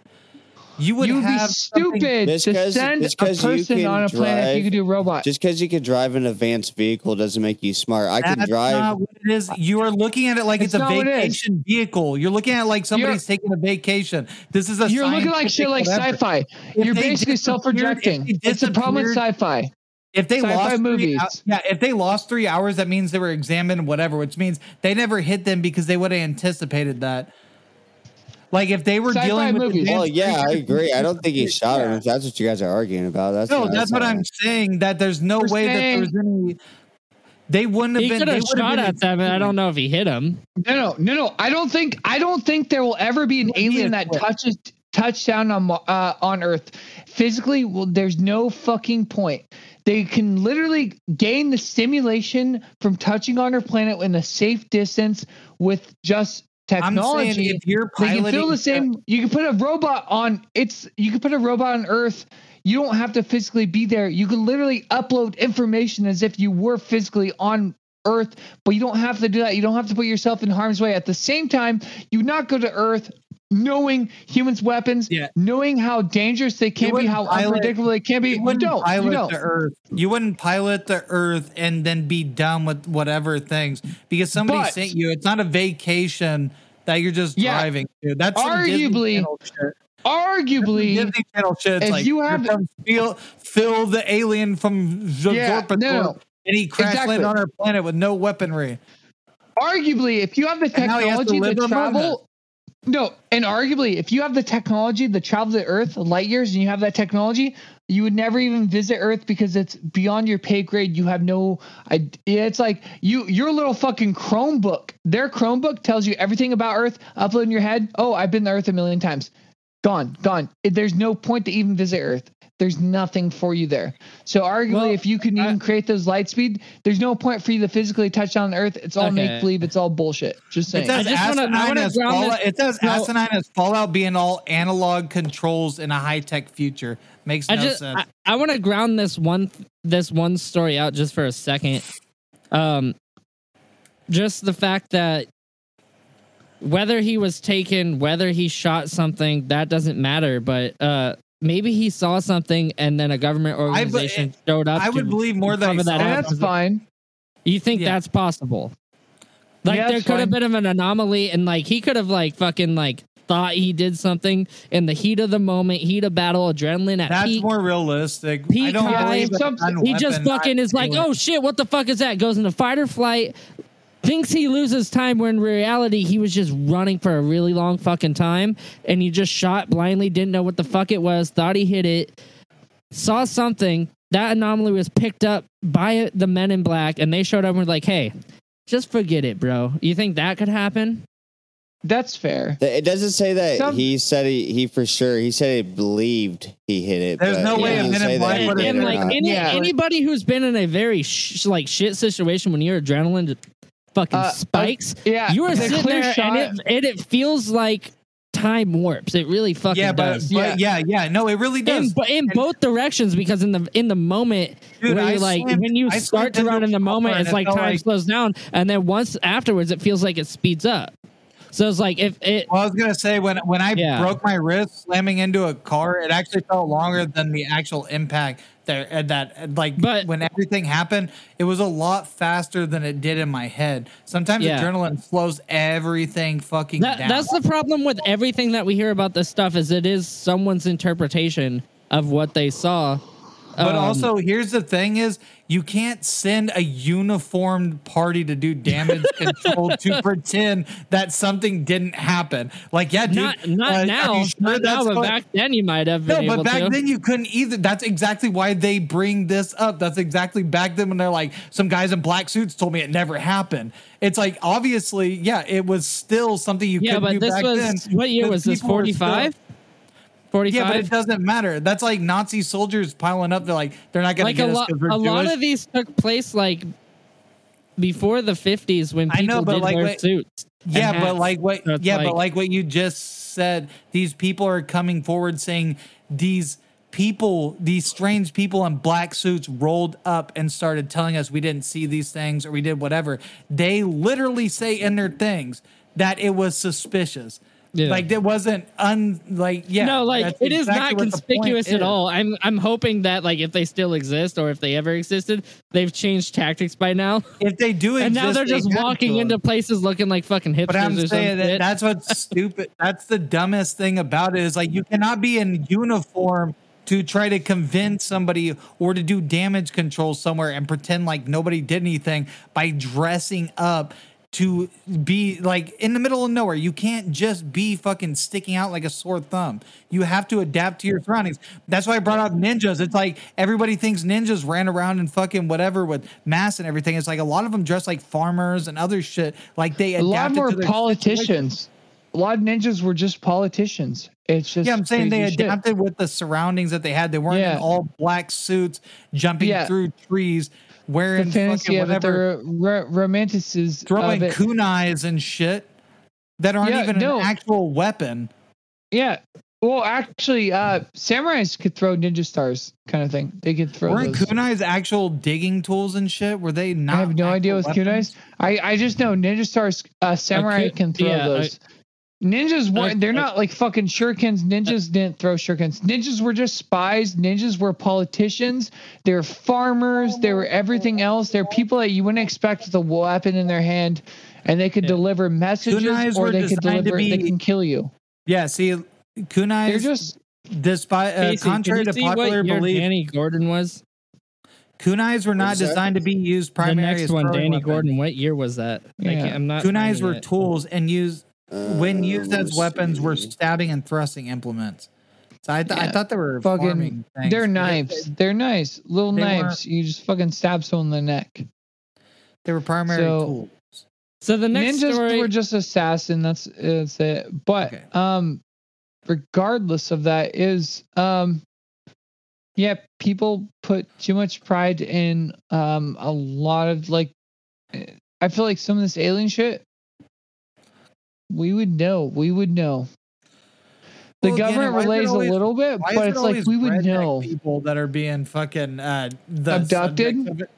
You would you would be have something- stupid to send a just 'cause you person on a planet if you could do a robot. Just because you can drive an advanced vehicle doesn't make you smart. I can That's drive. not what it is. You are looking at it like It's it's, a not what it is. vacation vehicle. You're looking at it like somebody's taking a vacation. This is a. You're looking like shit like whatever. sci-fi. If You're basically self-projecting. It's the problem with sci-fi. If they Sci-fi lost movies. hou- yeah, if they lost three hours, that means they were examined, whatever. Which means they never hit them because they would have anticipated that. Like if they were Sci-fi dealing with movies. well, yeah, I agree. I don't think he shot him. If that's what you guys are arguing about, that's No, not- that's what I'm saying. That there's no We're way that saying- there was any. They wouldn't have He been. could they have shot been at them, and I don't know if he hit him. No, no, no, no. I don't think I don't think there will ever be an Well, alien is that quick. touches touchdown on Mo- uh, on Earth. Physically, well, there's no fucking point. They can literally gain the stimulation from touching on our planet in a safe distance with just I'm technology. saying if you're they can piloting, feel the same. You can put a robot on. It's you can put a robot on Earth. You don't have to physically be there. You can literally upload information as if you were physically on Earth, but you don't have to do that. You don't have to put yourself in harm's way. At the same time, you not go to Earth knowing humans' weapons, Yeah. knowing how dangerous they can be, how pilot- unpredictable they can be. You You, wouldn't don't. pilot You don't. the Earth. You wouldn't pilot the Earth and then be done with whatever things because somebody But- sent you. It's not a vacation that you're just Yeah. driving to. That's Arguably- Arguably, Disney Channel shit. If like you have- comes Phil, Phil the alien from Yeah, no, and he crash Exactly. landed on our planet with no weaponry. arguably, if you have the And now he has to technology to travel, no, and arguably, if you have the technology to travel to Earth light years, and you have that technology, you would never even visit Earth because it's beyond your pay grade. You have no, I, it's like you, your little fucking Chromebook. Their Chromebook tells you everything about Earth. Upload in your head. Oh, I've been to Earth a million times. Gone, gone. There's no point to even visit Earth. There's nothing for you there. So arguably, Well, if you can I- even create those light speed, there's no point for you to physically touch down on Earth. It's all Okay. make believe. It's all bullshit. Just saying. It's as I just asinine wanna as Fallout. this- It's as No. asinine as Fallout being all analog controls in a high tech future. Makes no I just sense. I, I want to ground this one this one story out just for a second. Um, just the fact that whether he was taken, whether he shot something, that doesn't matter. But uh, maybe he saw something, and then a government be- organization showed up. I would to believe more than that saw up. Oh, that's fine. You think Yeah. that's possible? Like Yeah, there that's could have fine. been an anomaly, and like he could have like fucking like thought he did something in the heat of the moment, heat of battle, adrenaline at That's peak. more realistic. I don't high. believe Some- that gun he just fucking not is like, oh shit, what the fuck is that? Goes into fight or flight, thinks he loses time when in reality he was just running for a really long fucking time and he just shot blindly, didn't know what the fuck it was, thought he hit it, saw something. That anomaly was picked up by the men in black and they showed up and were like, hey, just forget it, bro. You think that could happen? That's fair. It doesn't say that Some- he said he, he for sure. He said he believed he hit it. There's no way a didn't Men in Black would've did and like any, Yeah. anybody who's been in a very sh- like shit situation when your adrenaline just fucking Uh, uh, spikes, Yeah, you are the sitting there shot- and it, and it feels like time warps. It really fucking Yeah, but, does. but yeah, yeah, no, it really in, does. bo- in And- both directions because in the in the moment Dude, where I you like slammed- when you I start to run in the moment it's like time like- slows down and then once afterwards it feels like it speeds up so it's like if it Well, I was gonna say when when I Yeah. broke my wrist slamming into a car, it actually felt longer than the actual impact. There, uh, that uh, like But- when everything happened, it was a lot faster than it did in my head. Sometimes Yeah. adrenaline slows everything fucking that, down. that's the problem with everything that we hear about this stuff is it is someone's interpretation of what they saw But Um, also, here's the thing: is you can't send a uniformed party to do damage control to pretend that something didn't happen. Like, yeah, dude, not not uh, now, sure not now, but what- back then you might have been No, but back to. then you couldn't either. That's exactly why they bring this up. That's exactly back then when they're like, some guys in black suits told me it never happened. It's like obviously, yeah, it was still something you yeah, couldn't but do this back was then. what year was this? were still- 45? Yeah, but it doesn't matter. That's like Nazi soldiers piling up. They're like, they're not going to like get a us we're a lot of these took place like before the 50s when I know, but did like wear what- suits. Yeah, but like what? So yeah, but like- like what you just said, these people are coming forward saying these people, these strange people in black suits, rolled up and started telling us we didn't see these things or we did whatever. They literally say in their things that it was suspicious. Yeah. Like it wasn't un like yeah. no, like it is exactly not what the point conspicuous at is. all. I'm I'm hoping that like if they still exist or if they ever existed, they've changed tactics by now, If they do and now they're just have walking into places looking like fucking hipsters But I'm or saying that shit. that's what's stupid. That's the dumbest thing about it is like you cannot be in uniform to try to convince somebody or to do damage control somewhere and pretend like nobody did anything by dressing up to be like in the middle of nowhere. You can't just be fucking sticking out like a sore thumb. You have to adapt to your surroundings. That's why I brought up ninjas. It's like everybody thinks ninjas ran around and fucking whatever with masks and everything. It's like a lot of them dress like farmers and other shit. Like they A lot adapted more to their politicians. A lot of ninjas were just politicians. It's just Yeah, I'm saying they crazy shit. adapted with the surroundings that they had. They weren't Yeah. in all black suits, jumping Yeah. through trees, wearing fantasy fucking of whatever, the ro- romanticism throwing of it. kunais and shit that aren't Yeah, even no. an actual weapon. Yeah. Well, actually, uh, samurais could throw ninja stars, kind of thing. They could throw Weren't those. kunais actual digging tools and shit? Were they not? I have no idea actual with kunais. I I just know ninja stars. Uh, samurai ku- can throw yeah, those. Ninjas weren't. They're not like fucking shurikens. Ninjas didn't throw shurikens. Ninjas were just spies. Ninjas were politicians. They're farmers. They were everything else. They're people that you wouldn't expect with a weapon in their hand, and they could Yeah. deliver messages or they could designed to deliver. They can kill you. Yeah, see, kunais. They're just despite uh, Casey, contrary to popular what year belief, Danny Gordon was. kunais were not designed to be used primarily. The next as one, Danny weapons. Gordon. What year was that? I Yeah. can't, I'm not. Kunais were it. tools and used when used as let's weapons were stabbing and thrusting implements. So I, th- I thought they were Fucking- farming things. they're knives. They're nice little they knives. You just fucking stab someone in the neck. They were primary So- tools. So the next Ninjas story. were just assassin. That's that's it. But Okay. um, regardless of that, is um, yeah, people put too much pride in um a lot of like. I feel like some of this alien shit. We would know. We would know. The Well, government why is it relays always- a little bit, but it's it like we would know. people that are being fucking uh, the Abducted? subject of it?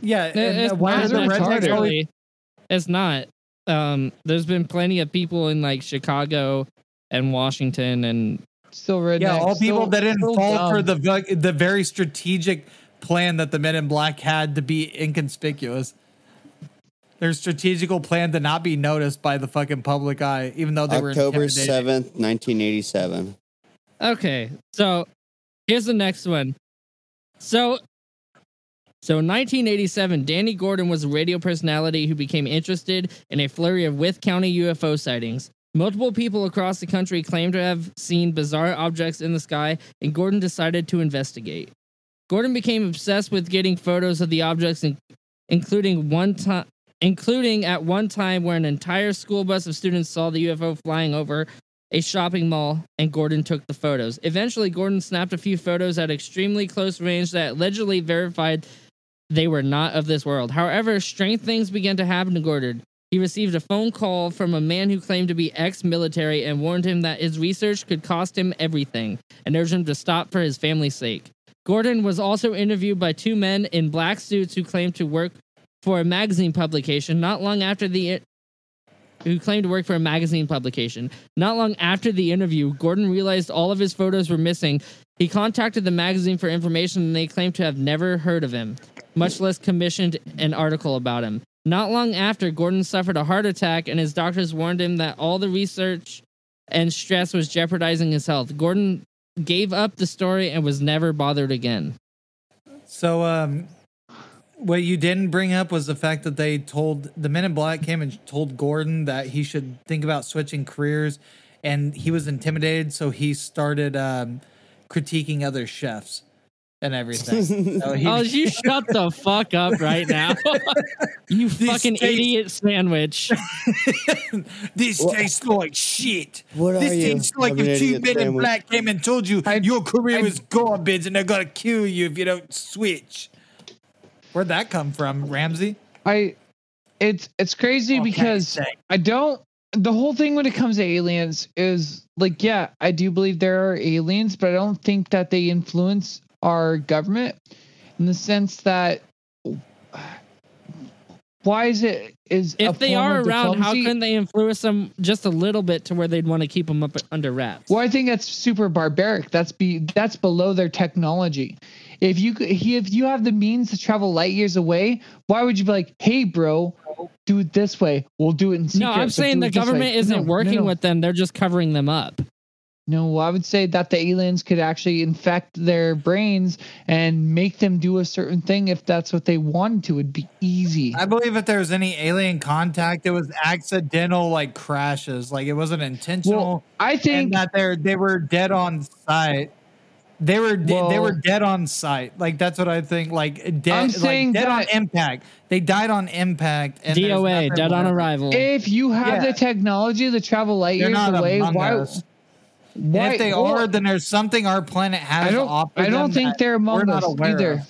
Yeah, It- it's uh, why not is it rednecks always? It's not. Um, there's been plenty of people in like Chicago and Washington and Still redneck. Yeah, all people still- that didn't still fall for the the very strategic plan that the Men in Black had to be inconspicuous. Their strategical plan to not be noticed by the fucking public eye, even though they were October seventh, nineteen eighty-seven. Okay, so here's the next one. So, so in 1987, Danny Gordon was a radio personality who became interested in a flurry of Wythe County UFO sightings. Multiple people across the country claimed to have seen bizarre objects in the sky, and Gordon decided to investigate. Gordon became obsessed with getting photos of the objects, in- including one time. Including at one time where an entire school bus of students saw the UFO flying over a shopping mall, and Gordon took the photos. Eventually, Gordon snapped a few photos at extremely close range that allegedly verified they were not of this world. However, strange things began to happen to Gordon. He received a phone call from a man who claimed to be ex military and warned him that his research could cost him everything and urged him to stop for his family's sake. Gordon was also interviewed by two men in black suits who claimed to work for a magazine publication not long after the who claimed to work for a magazine publication. Not long after the interview, Gordon realized all of his photos were missing. He contacted the magazine for information and they claimed to have never heard of him, much less commissioned an article about him. Not long after, Gordon suffered a heart attack and his doctors warned him that all the research and stress was jeopardizing his health. Gordon gave up the story and was never bothered again. So, um, what you didn't bring up was the fact that they told the Men in Black came and told Gordon that he should think about switching careers, and he was intimidated, so he started um, critiquing other chefs and everything. So he- Oh, you shut the fuck up right now. you These fucking tastes- idiot sandwich. this What- tastes like shit. What This are you? tastes like I'm if two men in black came and told you I- your career I- is garbage and they're gonna kill you if you don't switch. Where'd that come from, Ramsay? I it's it's crazy Okay, because say. I don't the whole thing when it comes to aliens is like yeah, I do believe there are aliens, but I don't think that they influence our government in the sense that why is it is If they are around, how can they influence them just a little bit to where they'd want to keep them up under wraps? Well, I think that's super barbaric. That's be that's below their technology. If you he- if you have the means to travel light years away, why would you be like, "Hey, bro, do it this way. We'll do it in secret." No, I'm saying the it way." government isn't No, no, working no. with them; they're just covering them up. No, I would say that the aliens could actually infect their brains and make them do a certain thing if that's what they wanted to. It'd be easy. I believe if there was any alien contact, it was accidental like crashes. Like it wasn't intentional. Well, I and think that they're they were dead on sight. They were de- they were dead on sight. Like that's what I think. Like dead, like, dead on impact. They died on impact. And DOA, nothing dead on arrival. if you have Yeah. the technology to travel light They're years not away, among why? us. Why if they well, are, then there's something our planet has. I to don't. offer I don't think they're among us either. of.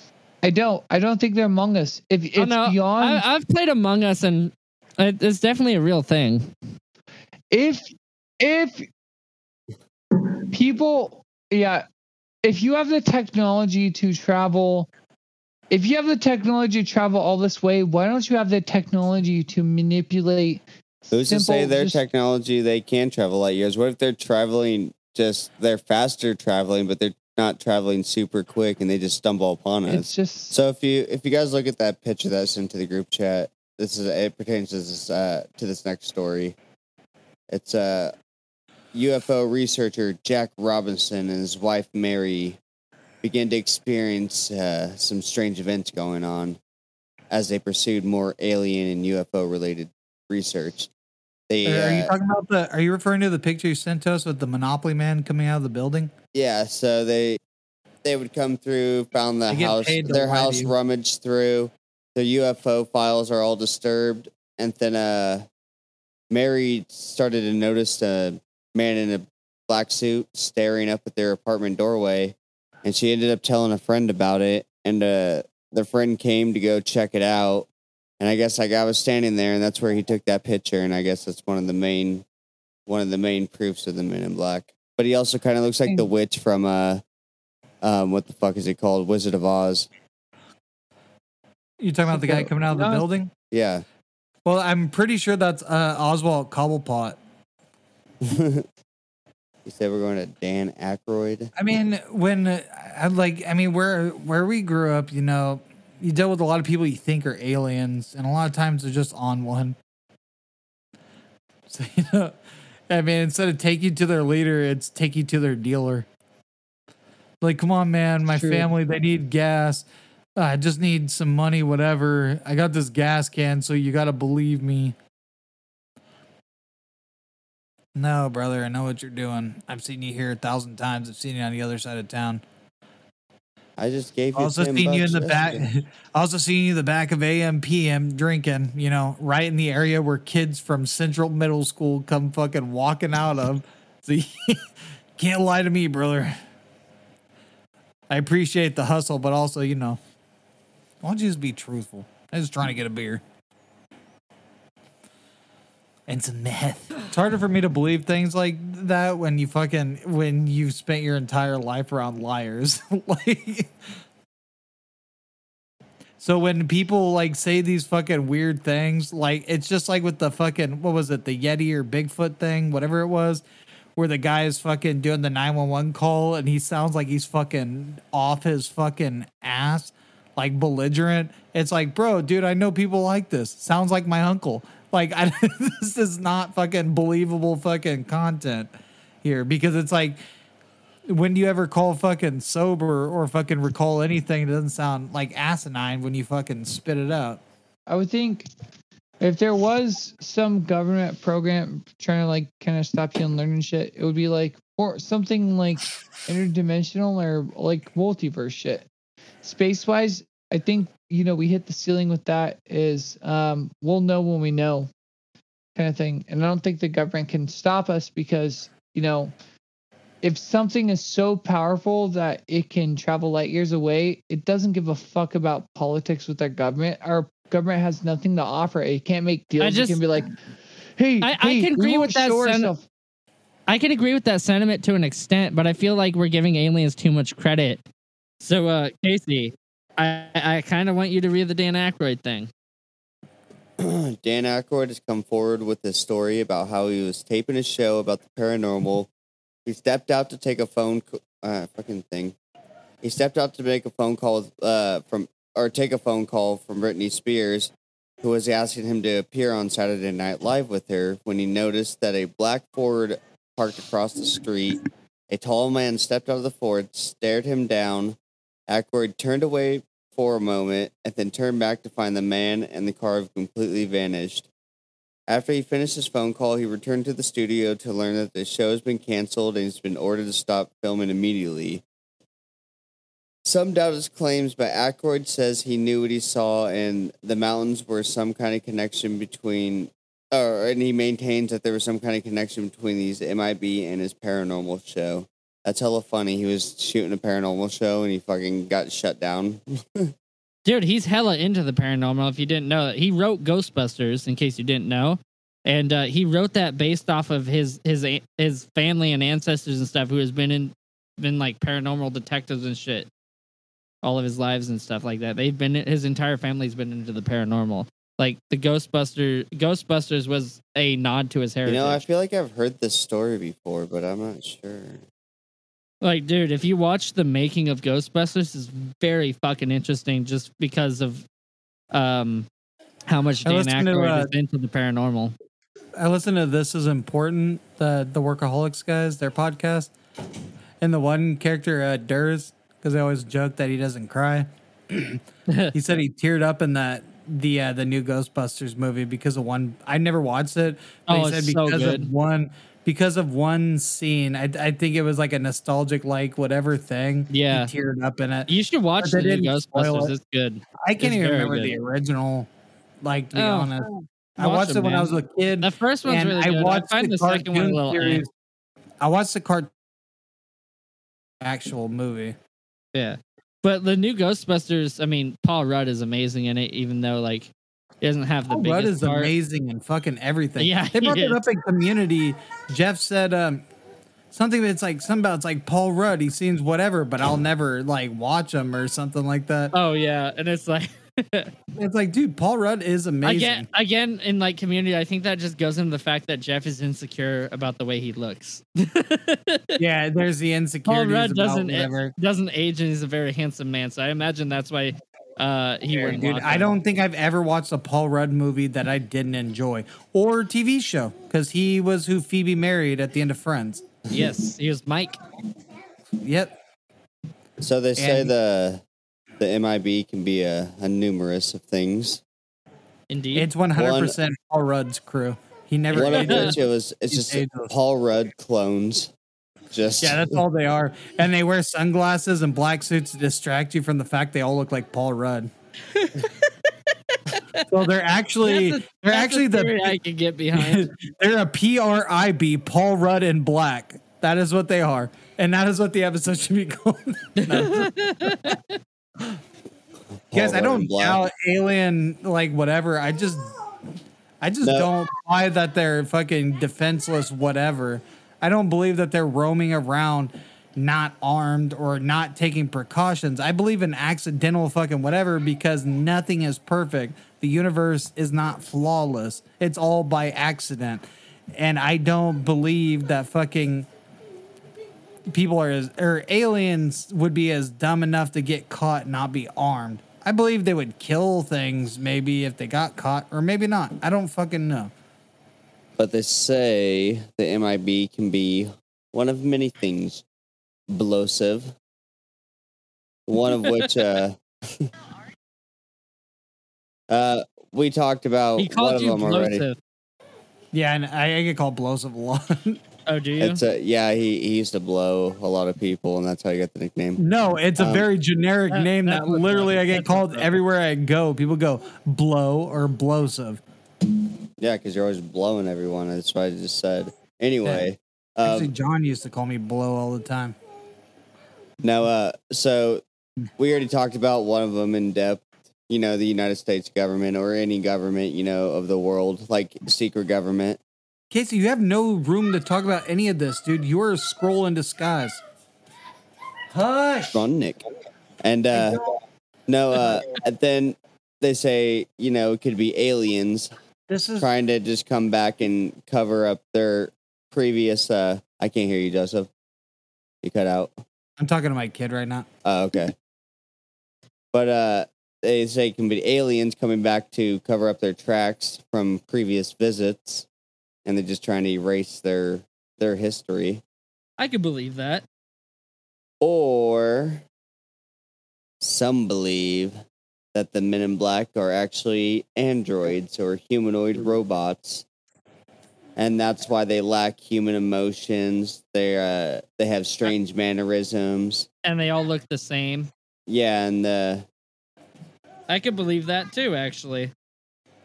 I don't. I don't think they're among us. If it's oh, no, beyond, I, I've played Among Us, and it, it's definitely a real thing. if if people, yeah, if you have the technology to travel, if you have the technology to travel all this way, why don't you have the technology to manipulate? Who's to say their just- technology they can travel light years? What if they're traveling just they're faster traveling, but they're not traveling super quick and they just stumble upon us? It's just So if you if you guys look at that picture that's sent to the group chat, this is it pertains to this uh to this next story. It's uh UFO researcher Jack Robinson and his wife Mary began to experience uh, some strange events going on as they pursued more alien and UFO related research. They Are you uh, talking about the? Are you referring to the picture you sent to us with the Monopoly man coming out of the building? Yeah, so they they would come through, found the house, their house you. rummaged through. Their UFO files are all disturbed, and then uh, Mary started to notice a man in a black suit staring up at their apartment doorway, and she ended up telling a friend about it, and uh, the friend came to go check it out, and I guess like I was standing there, and that's where he took that picture, and I guess that's one of the main one of the main proofs of the Men in Black. But he also kind of looks like the witch from uh, um, what the fuck is it called? Wizard of Oz. You talking about the guy coming out of the building? Yeah. Well, I'm pretty sure that's uh, Oswald Cobblepot. you said we're going to Dan Aykroyd. I mean, when uh, I like, I mean, where where we grew up, you know, you deal with a lot of people you think are aliens, and a lot of times they're just on one. So you know, I mean, instead of take you to their leader, it's take you to their dealer. Like, come on, man, my True. family they need gas. I just need some money, whatever. I got this gas can, so you got to believe me. No, brother, I know what you're doing. I've seen you here a thousand times. I've seen you on the other side of town. I just gave you. Also 10 seen you in the back. Also seen you in the back of AM PM drinking. You know, right in the area where kids from Central Middle School come fucking walking out of. So you can't lie to me, brother. I appreciate the hustle, but also, you know, why don't you just be truthful? I'm just trying to get a beer. And some meth. It's harder for me to believe things like that when you fucking when you've spent your entire life around liars. like So when people like say these fucking weird things, like it's just like with the fucking what was it, the Yeti or Bigfoot thing, whatever it was, where the guy is fucking doing the 911 call and he sounds like he's fucking off his fucking ass, like belligerent. It's like, bro, dude, I know people like this. Sounds like my uncle. Like I, this is not fucking believable fucking content here because it's like when do you ever call fucking sober or fucking recall anything that doesn't sound like asinine when you fucking spit it out? I would think if there was some government program trying to like kind of stop you on learning shit, it would be like or something like interdimensional or like multiverse shit. Space wise, I think you know we hit the ceiling with that. Is um, we'll know when we know, kind of thing. And I don't think the government can stop us because you know if something is so powerful that it can travel light years away, it doesn't give a fuck about politics with our government. Our government has nothing to offer. It can't make deals. just- it can be like, hey, I- I can agree with that sen- I can agree with that sentiment to an extent, but I feel like we're giving aliens too much credit. So, uh, Casey, I, I kind of want you to read the Dan Aykroyd thing. Dan Aykroyd has come forward with this story about how he was taping a show about the paranormal. He stepped out to take a phone, uh, fucking thing. He stepped out to make a phone call uh, from, or take a phone call from Britney Spears, who was asking him to appear on Saturday Night Live with her. When he noticed that a black Ford parked across the street, a tall man stepped out of the Ford, stared him down. Aykroyd turned away for a moment and then turned back to find the man and the car have completely vanished. After he finished his phone call, he returned to the studio to learn that the show has been canceled and he's been ordered to stop filming immediately. Some doubt his claims, but Aykroyd says he knew what he saw and the mountains were some kind of connection between, or and he maintains that there was some kind of connection between these MIB and his paranormal show. That's hella funny. He was shooting a paranormal show and he fucking got shut down. Dude, he's hella into the paranormal. If you didn't know that, he wrote Ghostbusters. In case you didn't know, and uh, he wrote that based off of his his his family and ancestors and stuff, who has been in been like paranormal detectives and shit, all of his lives and stuff like that. They've been his entire family's been into the paranormal. Like the Ghostbuster Ghostbusters was a nod to his heritage. You know, I feel like I've heard this story before, but I'm not sure. Like, dude, if you watch the making of Ghostbusters, is very fucking interesting just because of um how much I Dan listened to, Aykroyd uh, is into the paranormal. I listened to This Is Important, the the Workaholics guys, their podcast. And the one character, uh, Durs, because they always joke that he doesn't cry. he said he teared up in that the uh, the new Ghostbusters movie because of one. I never watched it. But Oh, he said it's so because good. of one because of one scene. I, I think it was like a nostalgic like whatever thing. Yeah. he teared up in it. You should watch the new Ghostbusters. it. It's good. I can't it's even remember good. the original. Like to be Oh, honest, I watched them, it when I was a kid. The first one's really I good. I, watched find the, the, second one a cartoon little. series. I watched the cart actual movie. Yeah. But the new Ghostbusters, I mean, Paul Rudd is amazing in it, even though like he doesn't have the Paul biggest Rudd is part. amazing and fucking everything. Yeah, they he brought it up in Community. Jeff said um, something that's like something about it's like Paul Rudd. He seems whatever, but I'll never like watch him or something like that. Oh yeah, and it's like It's like, dude, Paul Rudd is amazing. again, again in like community. I think that just goes into the fact that Jeff is insecure about the way he looks. yeah, there's the insecurity. Paul Rudd doesn't doesn't age, and he's a very handsome man. So I imagine that's why uh, he Yeah, dude, I don't think I've ever watched a Paul Rudd movie that I didn't enjoy or TV show because he was who Phoebe married at the end of Friends. Yes, he was Mike. Yep. So they say And- the the MIB can be a, a numerous of things. Indeed. It's 100% Paul Rudd's crew. He never One of which it was it's just ageless. Paul Rudd clones. Just Yeah, that's all they are. And they wear sunglasses and black suits to distract you from the fact they all look like Paul Rudd. so they're actually a- they're actually the I could get behind. they're a PRIB Paul Rudd in black. That is what they are. And that is what the episode should be called. Paul Guys, I don't doubt alien like whatever. I just I just No. don't buy that they're fucking defenseless whatever. I don't believe that they're roaming around not armed or not taking precautions. I believe in accidental fucking whatever because nothing is perfect. The universe is not flawless. It's all by accident. And I don't believe that fucking people are as or aliens would be as dumb enough to get caught and not be armed. I believe they would kill things maybe if they got caught or maybe not. I don't fucking know. But they say the MIB can be one of many things. Blosive. One of which uh uh we talked about He one called of you them already. Yeah, and I, I get called Blosive a lot. Oh, do you? It's a yeah, he, he used to blow a lot of people and that's how he got the nickname. no, it's a Um, very generic that- name that that, literally rough. I get called rough. everywhere I go. People go blow or blosive. Yeah, because you're always blowing everyone. That's what I just said. Anyway, Actually, um, John used to call me blow all the time. now uh so we already talked about one of them in depth. You know, the United States government or any government, you know, of the world, like secret government. Casey, you have no room to talk about any of this, dude. You're a Skrull in disguise. Hush. Ron Nick. And uh no, uh then they say, you know, it could be aliens This is trying to just come back and cover up their previous uh I can't hear you, Joseph. You cut out. I'm talking to my kid right now. Oh, okay. But uh they say it can be aliens coming back to cover up their tracks from previous visits and they're just trying to erase their their history. I could believe that. Or some believe that the men in black are actually androids or humanoid robots. And that's why they lack human emotions. They uh they have strange mannerisms. And they all look the same. Yeah, and uh I could believe that too, actually.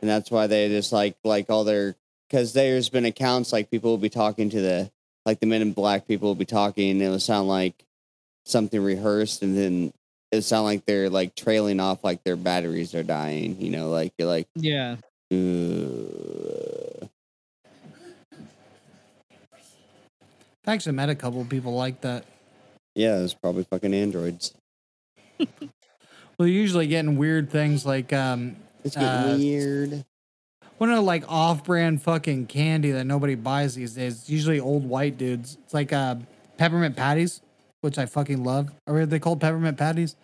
and that's why they just like like all their because there's been accounts like people will be talking to the like the men in black people will be talking and it will sound like something rehearsed and then it sound like they're like trailing off like their batteries are dying you know like you're like Yeah. "Ugh." I've actually met a couple of people like that. yeah it's probably fucking androids Well, you're usually getting weird things like um it's getting Uh, weird one of the like off-brand fucking candy that nobody buys these days. It's usually old white dudes. It's like uh peppermint patties, which I fucking love. Are they called peppermint patties?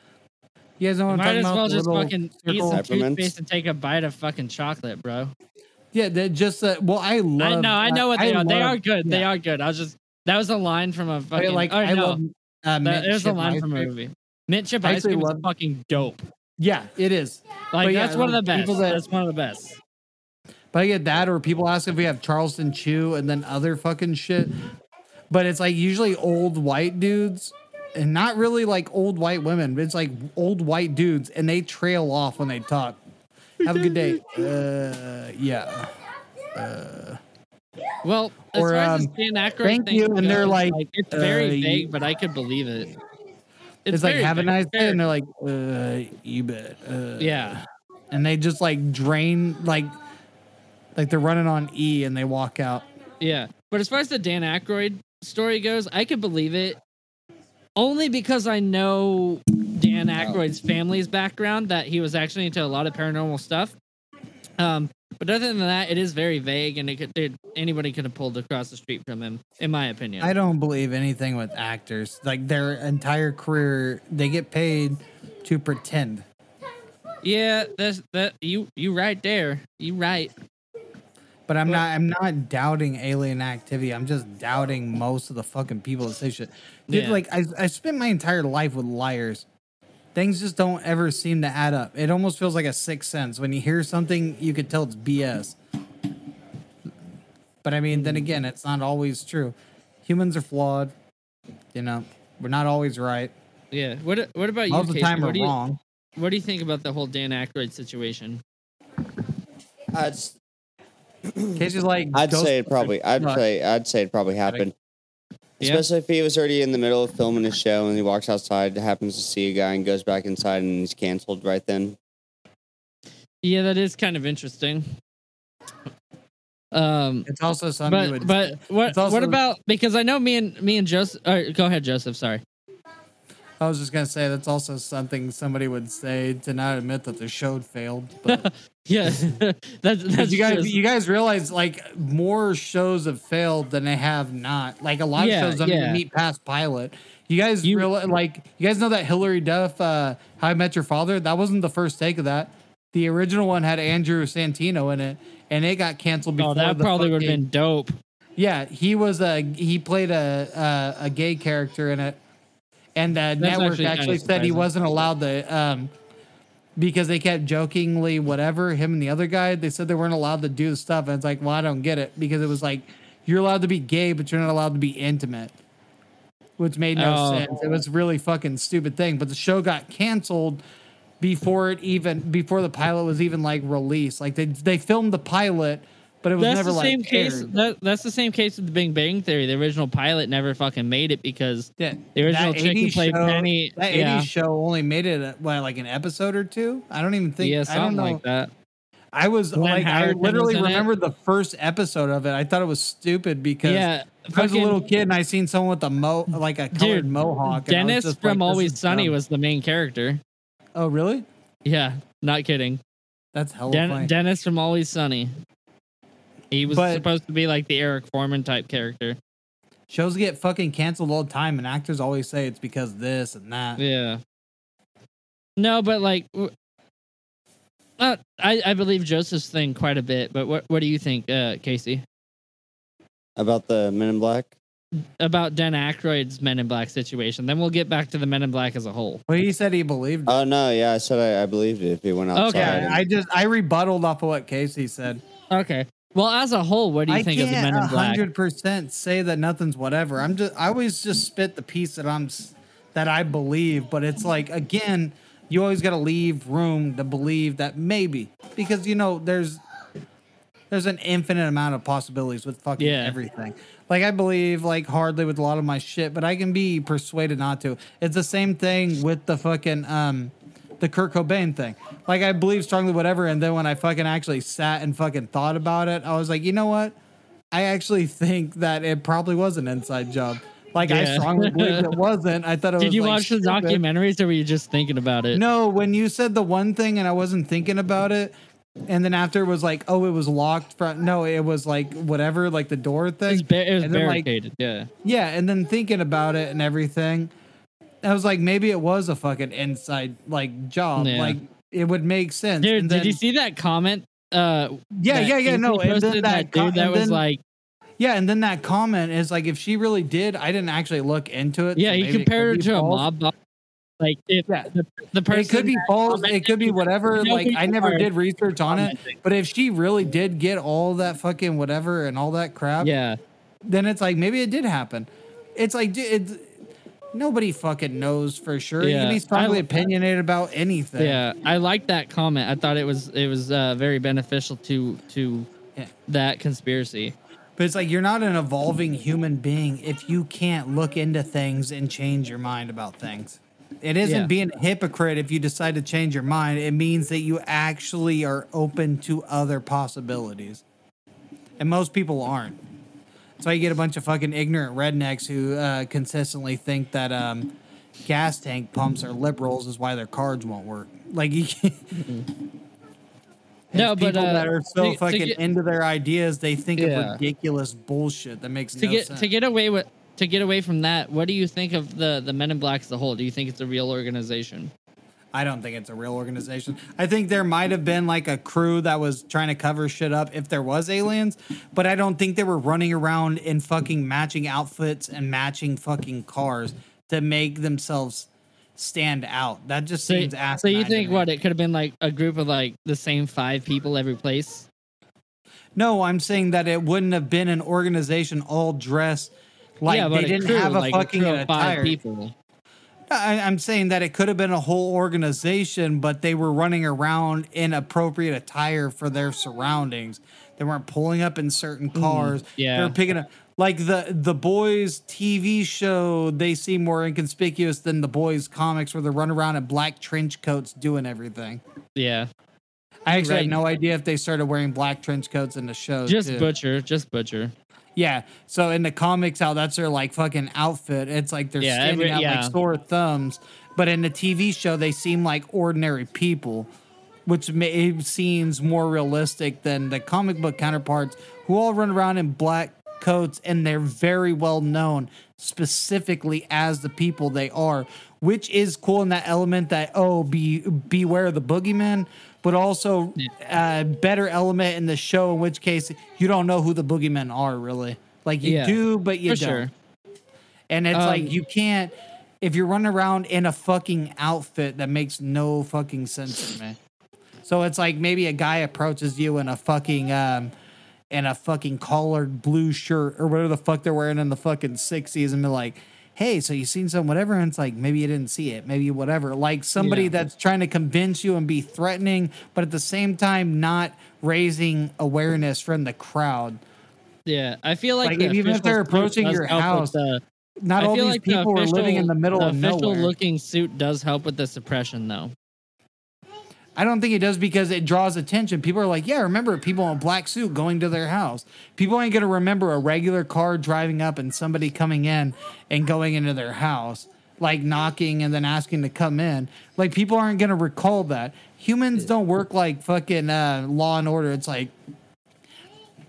You guys know what I'm Might as well just little fucking eat circle- some Peppermints? toothpaste and take a bite of fucking chocolate, bro. Yeah, that just uh, well, I love. I know, I know what I they are. they are good. They are good. I was just that was a line from a fucking like. oh I no. love. Uh, that, mint it was a line from a movie. Mint chip I ice actually cream is fucking dope. Yeah, it is. Like But yeah, that's one of the best. that- that's one of the best. But I get that, or people ask if we have Charleston Chew and then other fucking shit. But it's like usually old white dudes, and not really like old white women. But it's like old white dudes, and they trail off when they talk. Have a good day. Uh, yeah. Well, as Or, far as um, this Dan Aykroyd thank thing you, and they're goes, like, it's very uh, vague, but I could believe it. It's, like very have a nice day, and they're like, uh, you bet. Uh, yeah. And they just like drain like, like they're running on E, and they walk out. Yeah. But as far as the Dan Aykroyd story goes, I could believe it only because I know Dan Aykroyd's family's background that he was actually into a lot of paranormal stuff. Um, but other than that, it is very vague, and it could anybody could have pulled across the street from him, in my opinion. I don't believe anything with actors. Like their entire career, they get paid to pretend. yeah, that's that you you right there. You right. But I'm Well- not. I'm not doubting alien activity. I'm just doubting most of the fucking people that say shit. Dude, Yeah. like I, I spent my entire life with liars. Things just don't ever seem to add up. It almost feels like a sixth sense. When you hear something, you could tell it's BS. But I mean, then again, it's not always true. Humans are flawed. You know, we're not always right. Yeah. What what about you? Most of the time, what we're do you, wrong. What do you think about the whole Dan Aykroyd situation? I'd, Casey's like, I'd say it probably i'd Look, say i'd say it probably happened Yeah. Especially if he was already in the middle of filming his show and he walks outside, happens to see a guy and goes back inside and he's canceled right then. Yeah, that is kind of interesting. Um, It's also something. but but what also- what about because I know me and me and Joseph. Uh, go ahead, Joseph. Sorry. I was just gonna say that's also something somebody would say to not admit that the show failed. But Yeah, that's that's you guys, just- you guys realize like more shows have failed than they have not. Like a lot Yeah, of shows don't yeah. meet past pilot. You guys You- realize, like you guys know that Hilary Duff, uh, How I Met Your Father. That wasn't the first take of that. The original one had Andrew Santino in it, and it got canceled before. oh, that probably would have been dope. Yeah, he was a he played a a, a gay character in it, and the network actually actually, said he wasn't allowed to um because they kept jokingly whatever him and the other guy they said they weren't allowed to do the stuff. And it's like well i don't get it because it was like you're allowed to be gay but you're not allowed to be intimate. Which made no Oh. sense. It was really fucking stupid thing but the show got canceled before it even before the pilot was even like released. Like they they filmed the pilot but it was That's never the like same case. That, that's the same case with the Big Bang Theory. The original pilot never fucking made it because Yeah, the original chick who played show, Penny. That 80s show only made it what, like an episode or two. I don't even think. yeah, I don't something know. like that. I was Glenn like, I literally in it. remember the first episode of it. I thought it was stupid because Yeah, I was a little kid and I seen someone with a mo like a colored Dude, mohawk. and I was Dennis just from like, Always Sunny dumb. was the main character. Oh, really? Yeah, not kidding. That's hella Den- Dennis from Always Sunny. He was But- supposed to be like the Eric Forman type character. Shows get fucking canceled all the time, and actors always say it's because this and that. Yeah. No, but like, uh, I I believe Joseph's thing quite a bit. But what what do you think, uh, Casey, About the Men in Black. about Dan Aykroyd's Men in Black situation? Then we'll get back to the Men in Black as a whole. Well, he said he believed. it. Oh no, yeah, I said I, I believed it if he went outside. Okay, and- I just I rebutted off of what Casey said. Okay. Well, as a whole, what do you I think of the Men in Black? hundred percent say that nothing's whatever. I'm just I always just spit the piece that I'm that I believe, but it's like again, you always got to leave room to believe that maybe because you know there's there's an infinite amount of possibilities with fucking Yeah. everything. Like I believe like hardly with a lot of my shit, but I can be persuaded not to. It's the same thing with the fucking um the Kurt Cobain thing. Like I believe strongly whatever, and then when I fucking actually sat and fucking thought about it, I was like, you know what? I actually think that it probably was an inside job. Like I strongly believe it wasn't. I thought it was. Did you like, watch the stupid. documentaries, or were you just thinking about it? No, when you said the one thing and I wasn't thinking about it, and then after it was like, oh, it was locked from. No, it was like whatever, like the door it thing. was, ba- it was then, like, barricaded. yeah. Yeah, and then thinking about it and everything, I was like, maybe it was a fucking inside like job. Yeah. Like it would make sense. Dude, And did you see that comment? Uh, Yeah, that yeah, yeah. No, and then that, that, co- dude that was then- like, yeah, and then that comment is like, if she really did, I didn't actually look into it. yeah, so he compared her to a mob boss. Like, if Yeah. the, the person It could be false. It could be whatever. you know Like I never did research on it. But if she really did get all that fucking whatever and all that crap, Yeah, then it's like maybe it did happen. It's like it's nobody fucking knows for sure. You Yeah, can be strongly I- opinionated about anything. yeah. I like that comment. I thought it was it was uh, very beneficial to to Yeah. that conspiracy. But it's like you're not an evolving human being if you can't look into things and change your mind about things. It isn't Yeah. being a hypocrite if you decide to change your mind. It means that you actually are open to other possibilities. And most people aren't. That's why you get a bunch of fucking ignorant rednecks who uh, consistently think that um, gas tank pumps are liberals, is why their cards won't work. Like you can't. No, but, people uh, that are so to- to fucking get- into their ideas, they think Yeah. of ridiculous bullshit that makes To no get sense. to get away with to get away from that, what do you think of the the Men in Black as a whole? Do you think it's a real organization? I don't think it's a real organization. I think there might have been like a crew that was trying to cover shit up if there was aliens, but I don't think they were running around in fucking matching outfits and matching fucking cars to make themselves stand out. That just seems so asinine. you think what it could have been like a group of like the same five people every place? No, I'm saying that it wouldn't have been an organization all dressed like yeah, they didn't crew, have a like fucking five attire. people. I, I'm saying that it could have been a whole organization, but they were running around in appropriate attire for their surroundings. They weren't pulling up in certain cars. Mm, yeah. they were picking up like the the boys TV show. They seem more inconspicuous than the boys comics, where they run around in black trench coats doing everything. Yeah, I actually Right. have no idea if they started wearing black trench coats in the show. just too. butcher, just butcher. Yeah. So in the comics, how that's their like fucking outfit. It's like they're Yeah, standing every- out yeah. like sore thumbs. But in the TV show, they seem like ordinary people, which may, seems more realistic than the comic book counterparts who all run around in black coats and they're very well known specifically as the people they are, which is cool in that element that oh be beware the boogeyman, but also a better element in the show in which case you don't know who the boogeymen are really. Like you Yeah, do, but you For don't. sure. And it's like Um, you can't if you're running around in a fucking outfit that makes no fucking sense to me. So it's like maybe a guy approaches you in a fucking um in a fucking collared blue shirt or whatever the fuck they're wearing in the fucking 60s and be like, hey, so you seen some whatever? And it's like, maybe you didn't see it, maybe whatever. Like somebody Yeah. that's trying to convince you and be threatening, but at the same time not raising awareness from the crowd. Yeah, I feel like, Like, the even if they're approaching your house, the- Not I all these like the people are living in the middle the of official nowhere. looking suit does help with the suppression, though. I don't think it does because it draws attention. People are like, yeah, remember people in a black suit going to their house. People ain't gonna remember a regular car driving up and somebody coming in and going into their house, like knocking and then asking to come in. Like people aren't gonna recall that. Humans don't work like fucking uh, Law and Order. It's like,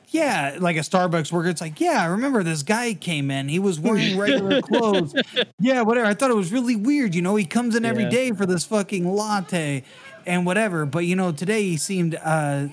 yeah, like a Starbucks worker. It's like, yeah, I remember this guy came in. He was wearing regular clothes. Yeah, whatever. I thought it was really weird. You know, he comes in every Yeah. day for this fucking latte and whatever. But you know, today he seemed uh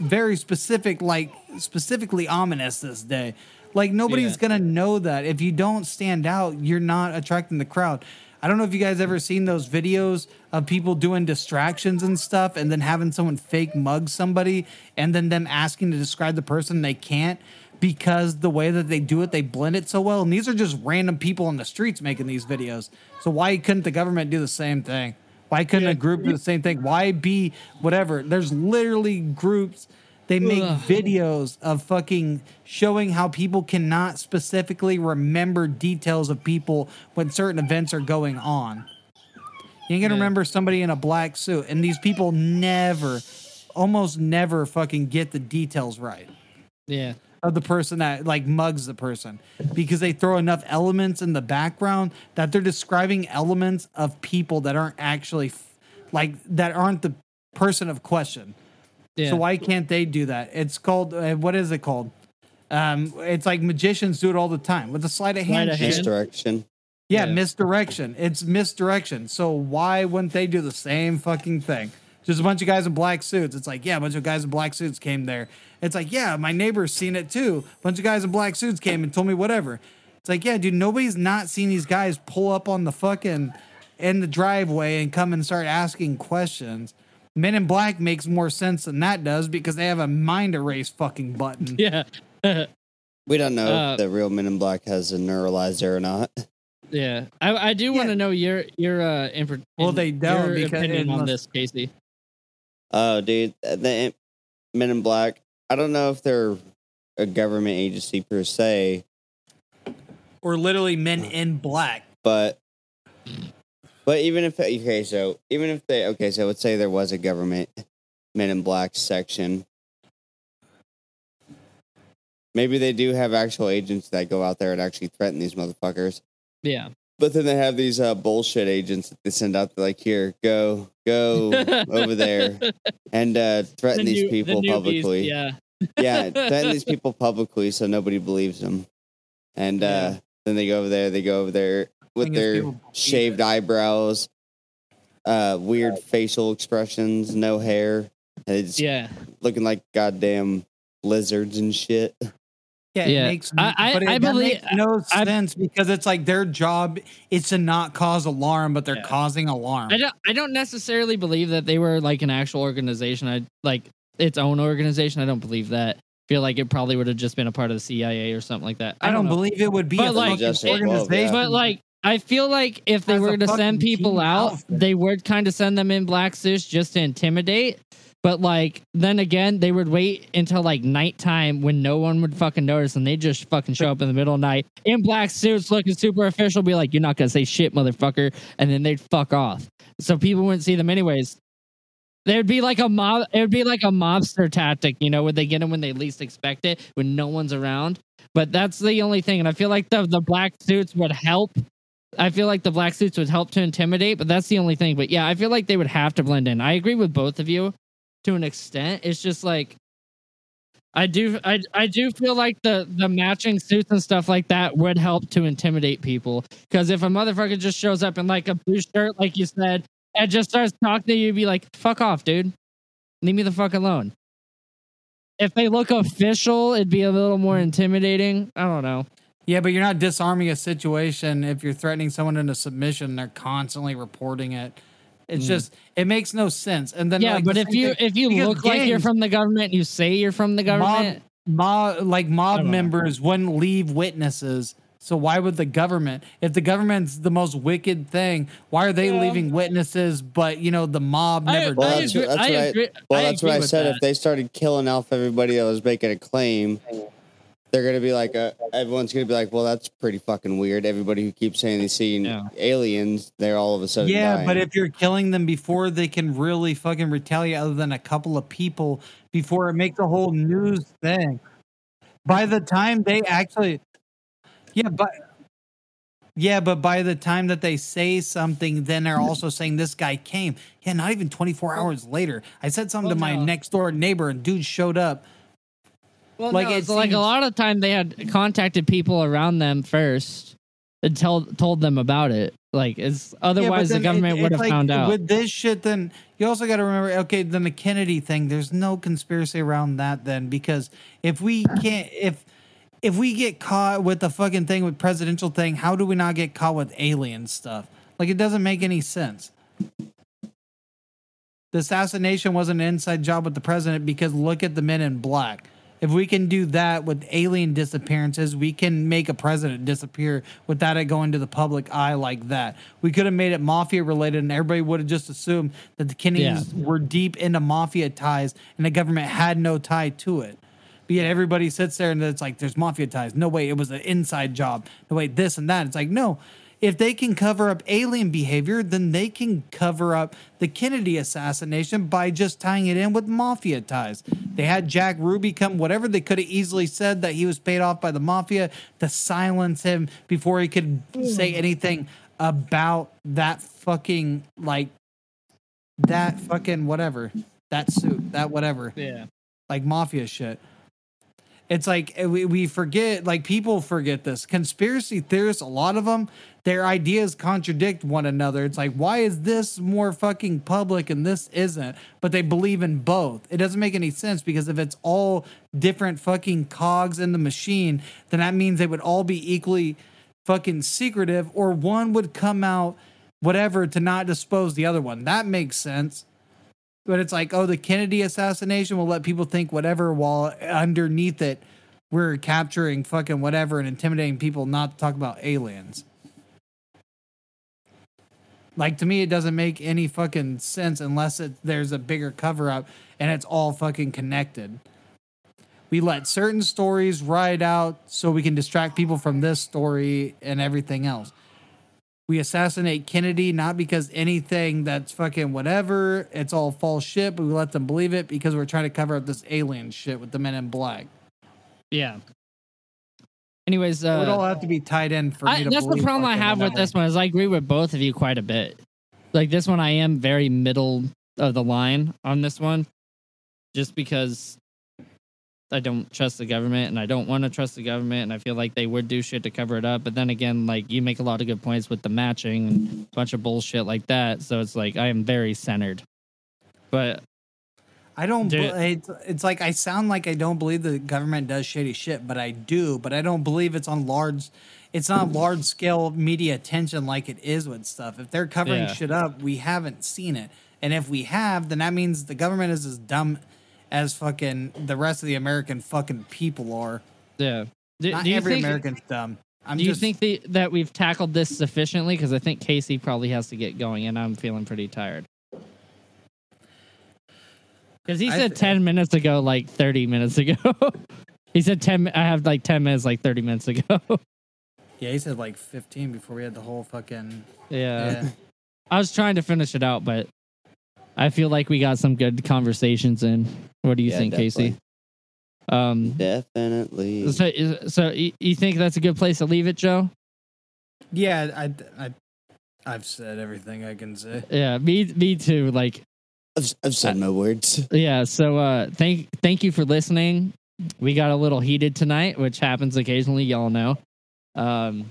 very specific, like specifically ominous this day. Like nobody's Yeah. gonna know that. If you don't stand out, you're not attracting the crowd. I don't know if you guys ever seen those videos of people doing distractions and stuff and then having someone fake mug somebody and then them asking to describe the person they can't because the way that they do it, they blend it so well. And these are just random people on the streets making these videos. So why couldn't the government do the same thing? Why couldn't Yeah. a group do the same thing? Why be whatever? There's literally groups they make Ugh. videos of fucking showing how people cannot specifically remember details of people when certain events are going on. You ain't gonna Yeah. remember somebody in a black suit, and these people never, almost never fucking get the details right Yeah, of the person that like mugs the person because they throw enough elements in the background that they're describing elements of people that aren't actually f- like that aren't the person of question. yeah. So why can't they do that? It's called uh, what is it called? Um, it's like magicians do it all the time with a sleight of hand. Sleight of hand. Misdirection. Yeah, Yeah. misdirection. It's misdirection. So why wouldn't they do the same fucking thing? Just a bunch of guys in black suits. It's like, yeah, a bunch of guys in black suits came there. It's like, yeah, my neighbor's seen it too. A bunch of guys in black suits came and told me whatever. It's like, yeah, dude, nobody's not seen these guys pull up on the fucking in the driveway and come and start asking questions. Men in Black makes more sense than that does because they have a mind erase fucking button. yeah, We don't know Uh, if the real Men in Black has a neuralizer or not. yeah. I, I do want Yeah. to know your your uh input. Well, they don't your because opinion on this, Casey. Oh, dude, uh, the Men in Black. I don't know if they're a government agency per se, Or literally men mm. in black. but but even if okay, so even if they okay, so let's say there was a government Men in Black section. Maybe they do have actual agents that go out there and actually threaten these motherfuckers. Yeah, But then they have these uh, bullshit agents that they send out. They're like, here, go, go over there, and uh, threaten The these new- the people newbies, publicly. Yeah, yeah, threaten these people publicly so nobody believes them. And uh, Yeah. then they go over there. They go over there with their shaved eyebrows, uh, weird facial expressions, no hair, it's yeah. looking like goddamn lizards and shit. Yeah, Yeah. it makes. I- I- but it, I believe- makes no I- sense because it's like their job is to not cause alarm, but they're Yeah. causing alarm. I don't I don't necessarily believe that they were like an actual organization. I like its own organization. I don't believe that. feel like it probably would have just been a part of the CIA or something like that. I don't know. believe it would be But, a like, fucking Justice organization. yeah. But like I feel like if they As were to send people out, outfit. they would kind of send them in black suits just to intimidate. But like then again, they would wait until like nighttime when no one would fucking notice, and they just fucking show up in the middle of night in black suits, looking super official, be like, "You're not gonna say shit, motherfucker," and then they'd fuck off. So people wouldn't see them anyways. There'd be like a mob. It would be like a mobster tactic, you know, where they get them when they least expect it, when no one's around. But that's the only thing, and I feel like the the black suits would help. I feel like the black suits would help to intimidate, but that's the only thing. But yeah, I feel like they would have to blend in. I agree with both of you to an extent. It's just like I do I I do feel like the the matching suits and stuff like that would help to intimidate people. Because if a motherfucker just shows up in like a blue shirt, like you said, and just starts talking to you, be like, fuck off, dude. Leave me the fuck alone. If they look official, it'd be a little more intimidating. I don't know. Yeah, but you're not disarming a situation if you're threatening someone into submission. They're constantly reporting it. It's Mm. just it makes no sense. And then yeah, like, but if you thing- if you because look like you're from the government, you say you're from the government. mob like mob don't know. members wouldn't leave witnesses. So why would the government? If the government's the most wicked thing, why are they Yeah. leaving witnesses? But you know the mob I- never Well, I that's, does. agree- that's I what I, agree- well, I that's what I said. that. If they started killing off everybody that was making a claim, they're gonna be like, uh, everyone's gonna be like, well, that's pretty fucking weird. Everybody who keeps saying they see Yeah. aliens, they're all of a sudden Yeah, dying. but if you're killing them before they can really fucking retaliate, other than a couple of people, before it makes a whole news thing, by the time they actually, yeah, but yeah, but by the time that they say something, then they're also saying this guy came. Yeah, not even 24 hours later, I said something Well, to my no. next door neighbor, and dude showed up. Well, Like, it it's like a lot of time they had contacted people around them first and tell told them about it. Like it's Yeah, otherwise the then it- government would have like, found out. With this shit, then you also got to remember, okay, then the Kennedy thing. There's no conspiracy around that then, because if we can't, if if we get caught with the fucking thing with presidential thing, how do we not get caught with alien stuff? Like it doesn't make any sense. The assassination was an inside job with the president because look at the men in black. If we can do that with alien disappearances, we can make a president disappear without it going to the public eye like that. We could have made it mafia related and everybody would have just assumed that the Kennedys were deep into mafia ties and the government had no tie to it. But yet everybody sits there and it's like there's mafia ties. No way, it was an inside job. No way, this and that. It's like no. If they can cover up alien behavior, then they can cover up the Kennedy assassination by just tying it in with mafia ties. They had Jack Ruby come, whatever they could have easily said that he was paid off by the mafia to silence him before he could say mm. anything about that fucking like that fucking whatever that suit that whatever yeah. like mafia shit. It's like we, we forget, like people forget this. Conspiracy theorists, a lot of them, their ideas contradict one another. It's like, why is this more fucking public and this isn't? But they believe in both. It doesn't make any sense because if it's all different fucking cogs in the machine, then that means they would all be equally fucking secretive, or one would come out, whatever, to not dispose the other one. That makes sense. But it's like, oh, the Kennedy assassination will let people think whatever, while underneath it, we're capturing fucking whatever and intimidating people not to talk about aliens. Like to me, it doesn't make any fucking sense unless it, there's a bigger cover up and it's all fucking connected. We let certain stories ride out so we can distract people from this story and everything else we assassinate Kennedy not because anything that's fucking whatever, it's all false shit, but we let them believe it because we're trying to cover up this alien shit with the men in black. Yeah. Anyways, it would all uh, have to be tied in for me I, to that's the problem I have with this one is I agree with both of you quite a bit. Like this one, I am very middle of the line on this one, just because I don't trust the government and I don't want to trust the government, and I feel like they would do shit to cover it up. But then again, like you make a lot of good points with the matching and a bunch of bullshit like that. So it's like I am very centered. But I don't. Dude. It's, it's like I sound like I don't believe the government does shady shit, but I do. But I don't believe it's on large. It's not large scale media attention like it is with stuff. If they're covering Yeah. shit up, we haven't seen it, and if we have, then that means the government is as dumb as fucking the rest of the American fucking people are. yeah, do, Not do you every think? American's dumb. I'm do you think the, that we've tackled this sufficiently? Because I think Casey probably has to get going, and I'm feeling pretty tired. Because he said th- 10 minutes ago, like 30 minutes ago. he said 10, I have like 10 minutes, like 30 minutes ago. Yeah, he said like 15 before we had the whole fucking. yeah. Yeah. I was trying to finish it out, but I feel like we got some good conversations in. What do you Yeah, think, Casey? Um, Definitely. so, so you, you think that's a good place to leave it, Joe? Yeah, I, I, I've said everything I can say. Yeah, me, me too. Like, I've, I've said my words. yeah so uh thank thank you for listening we got a little heated tonight which happens occasionally y'all know um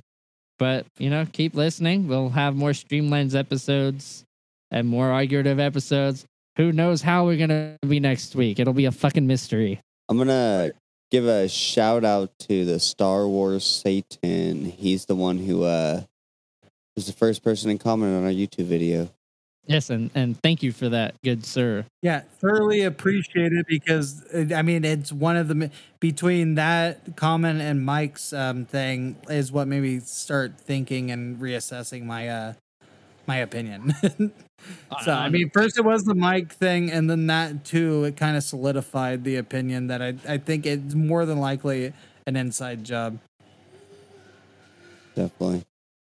but you know keep listening we'll have more streamlines episodes and more argumentative episodes who knows how we're gonna be next week it'll be a fucking mystery I'm gonna give a shout out to the Star Wars Satan. He's the one who uh was the first person to comment on our YouTube video. Yes, and and thank you for that, good sir. Yeah, thoroughly appreciate it because I mean it's one of the between that comment and Mike's um, thing is what made me start thinking and reassessing my uh my opinion. so I mean, first it was the Mike thing, and then that too. It kind of solidified the opinion that I I think it's more than likely an inside job. Definitely.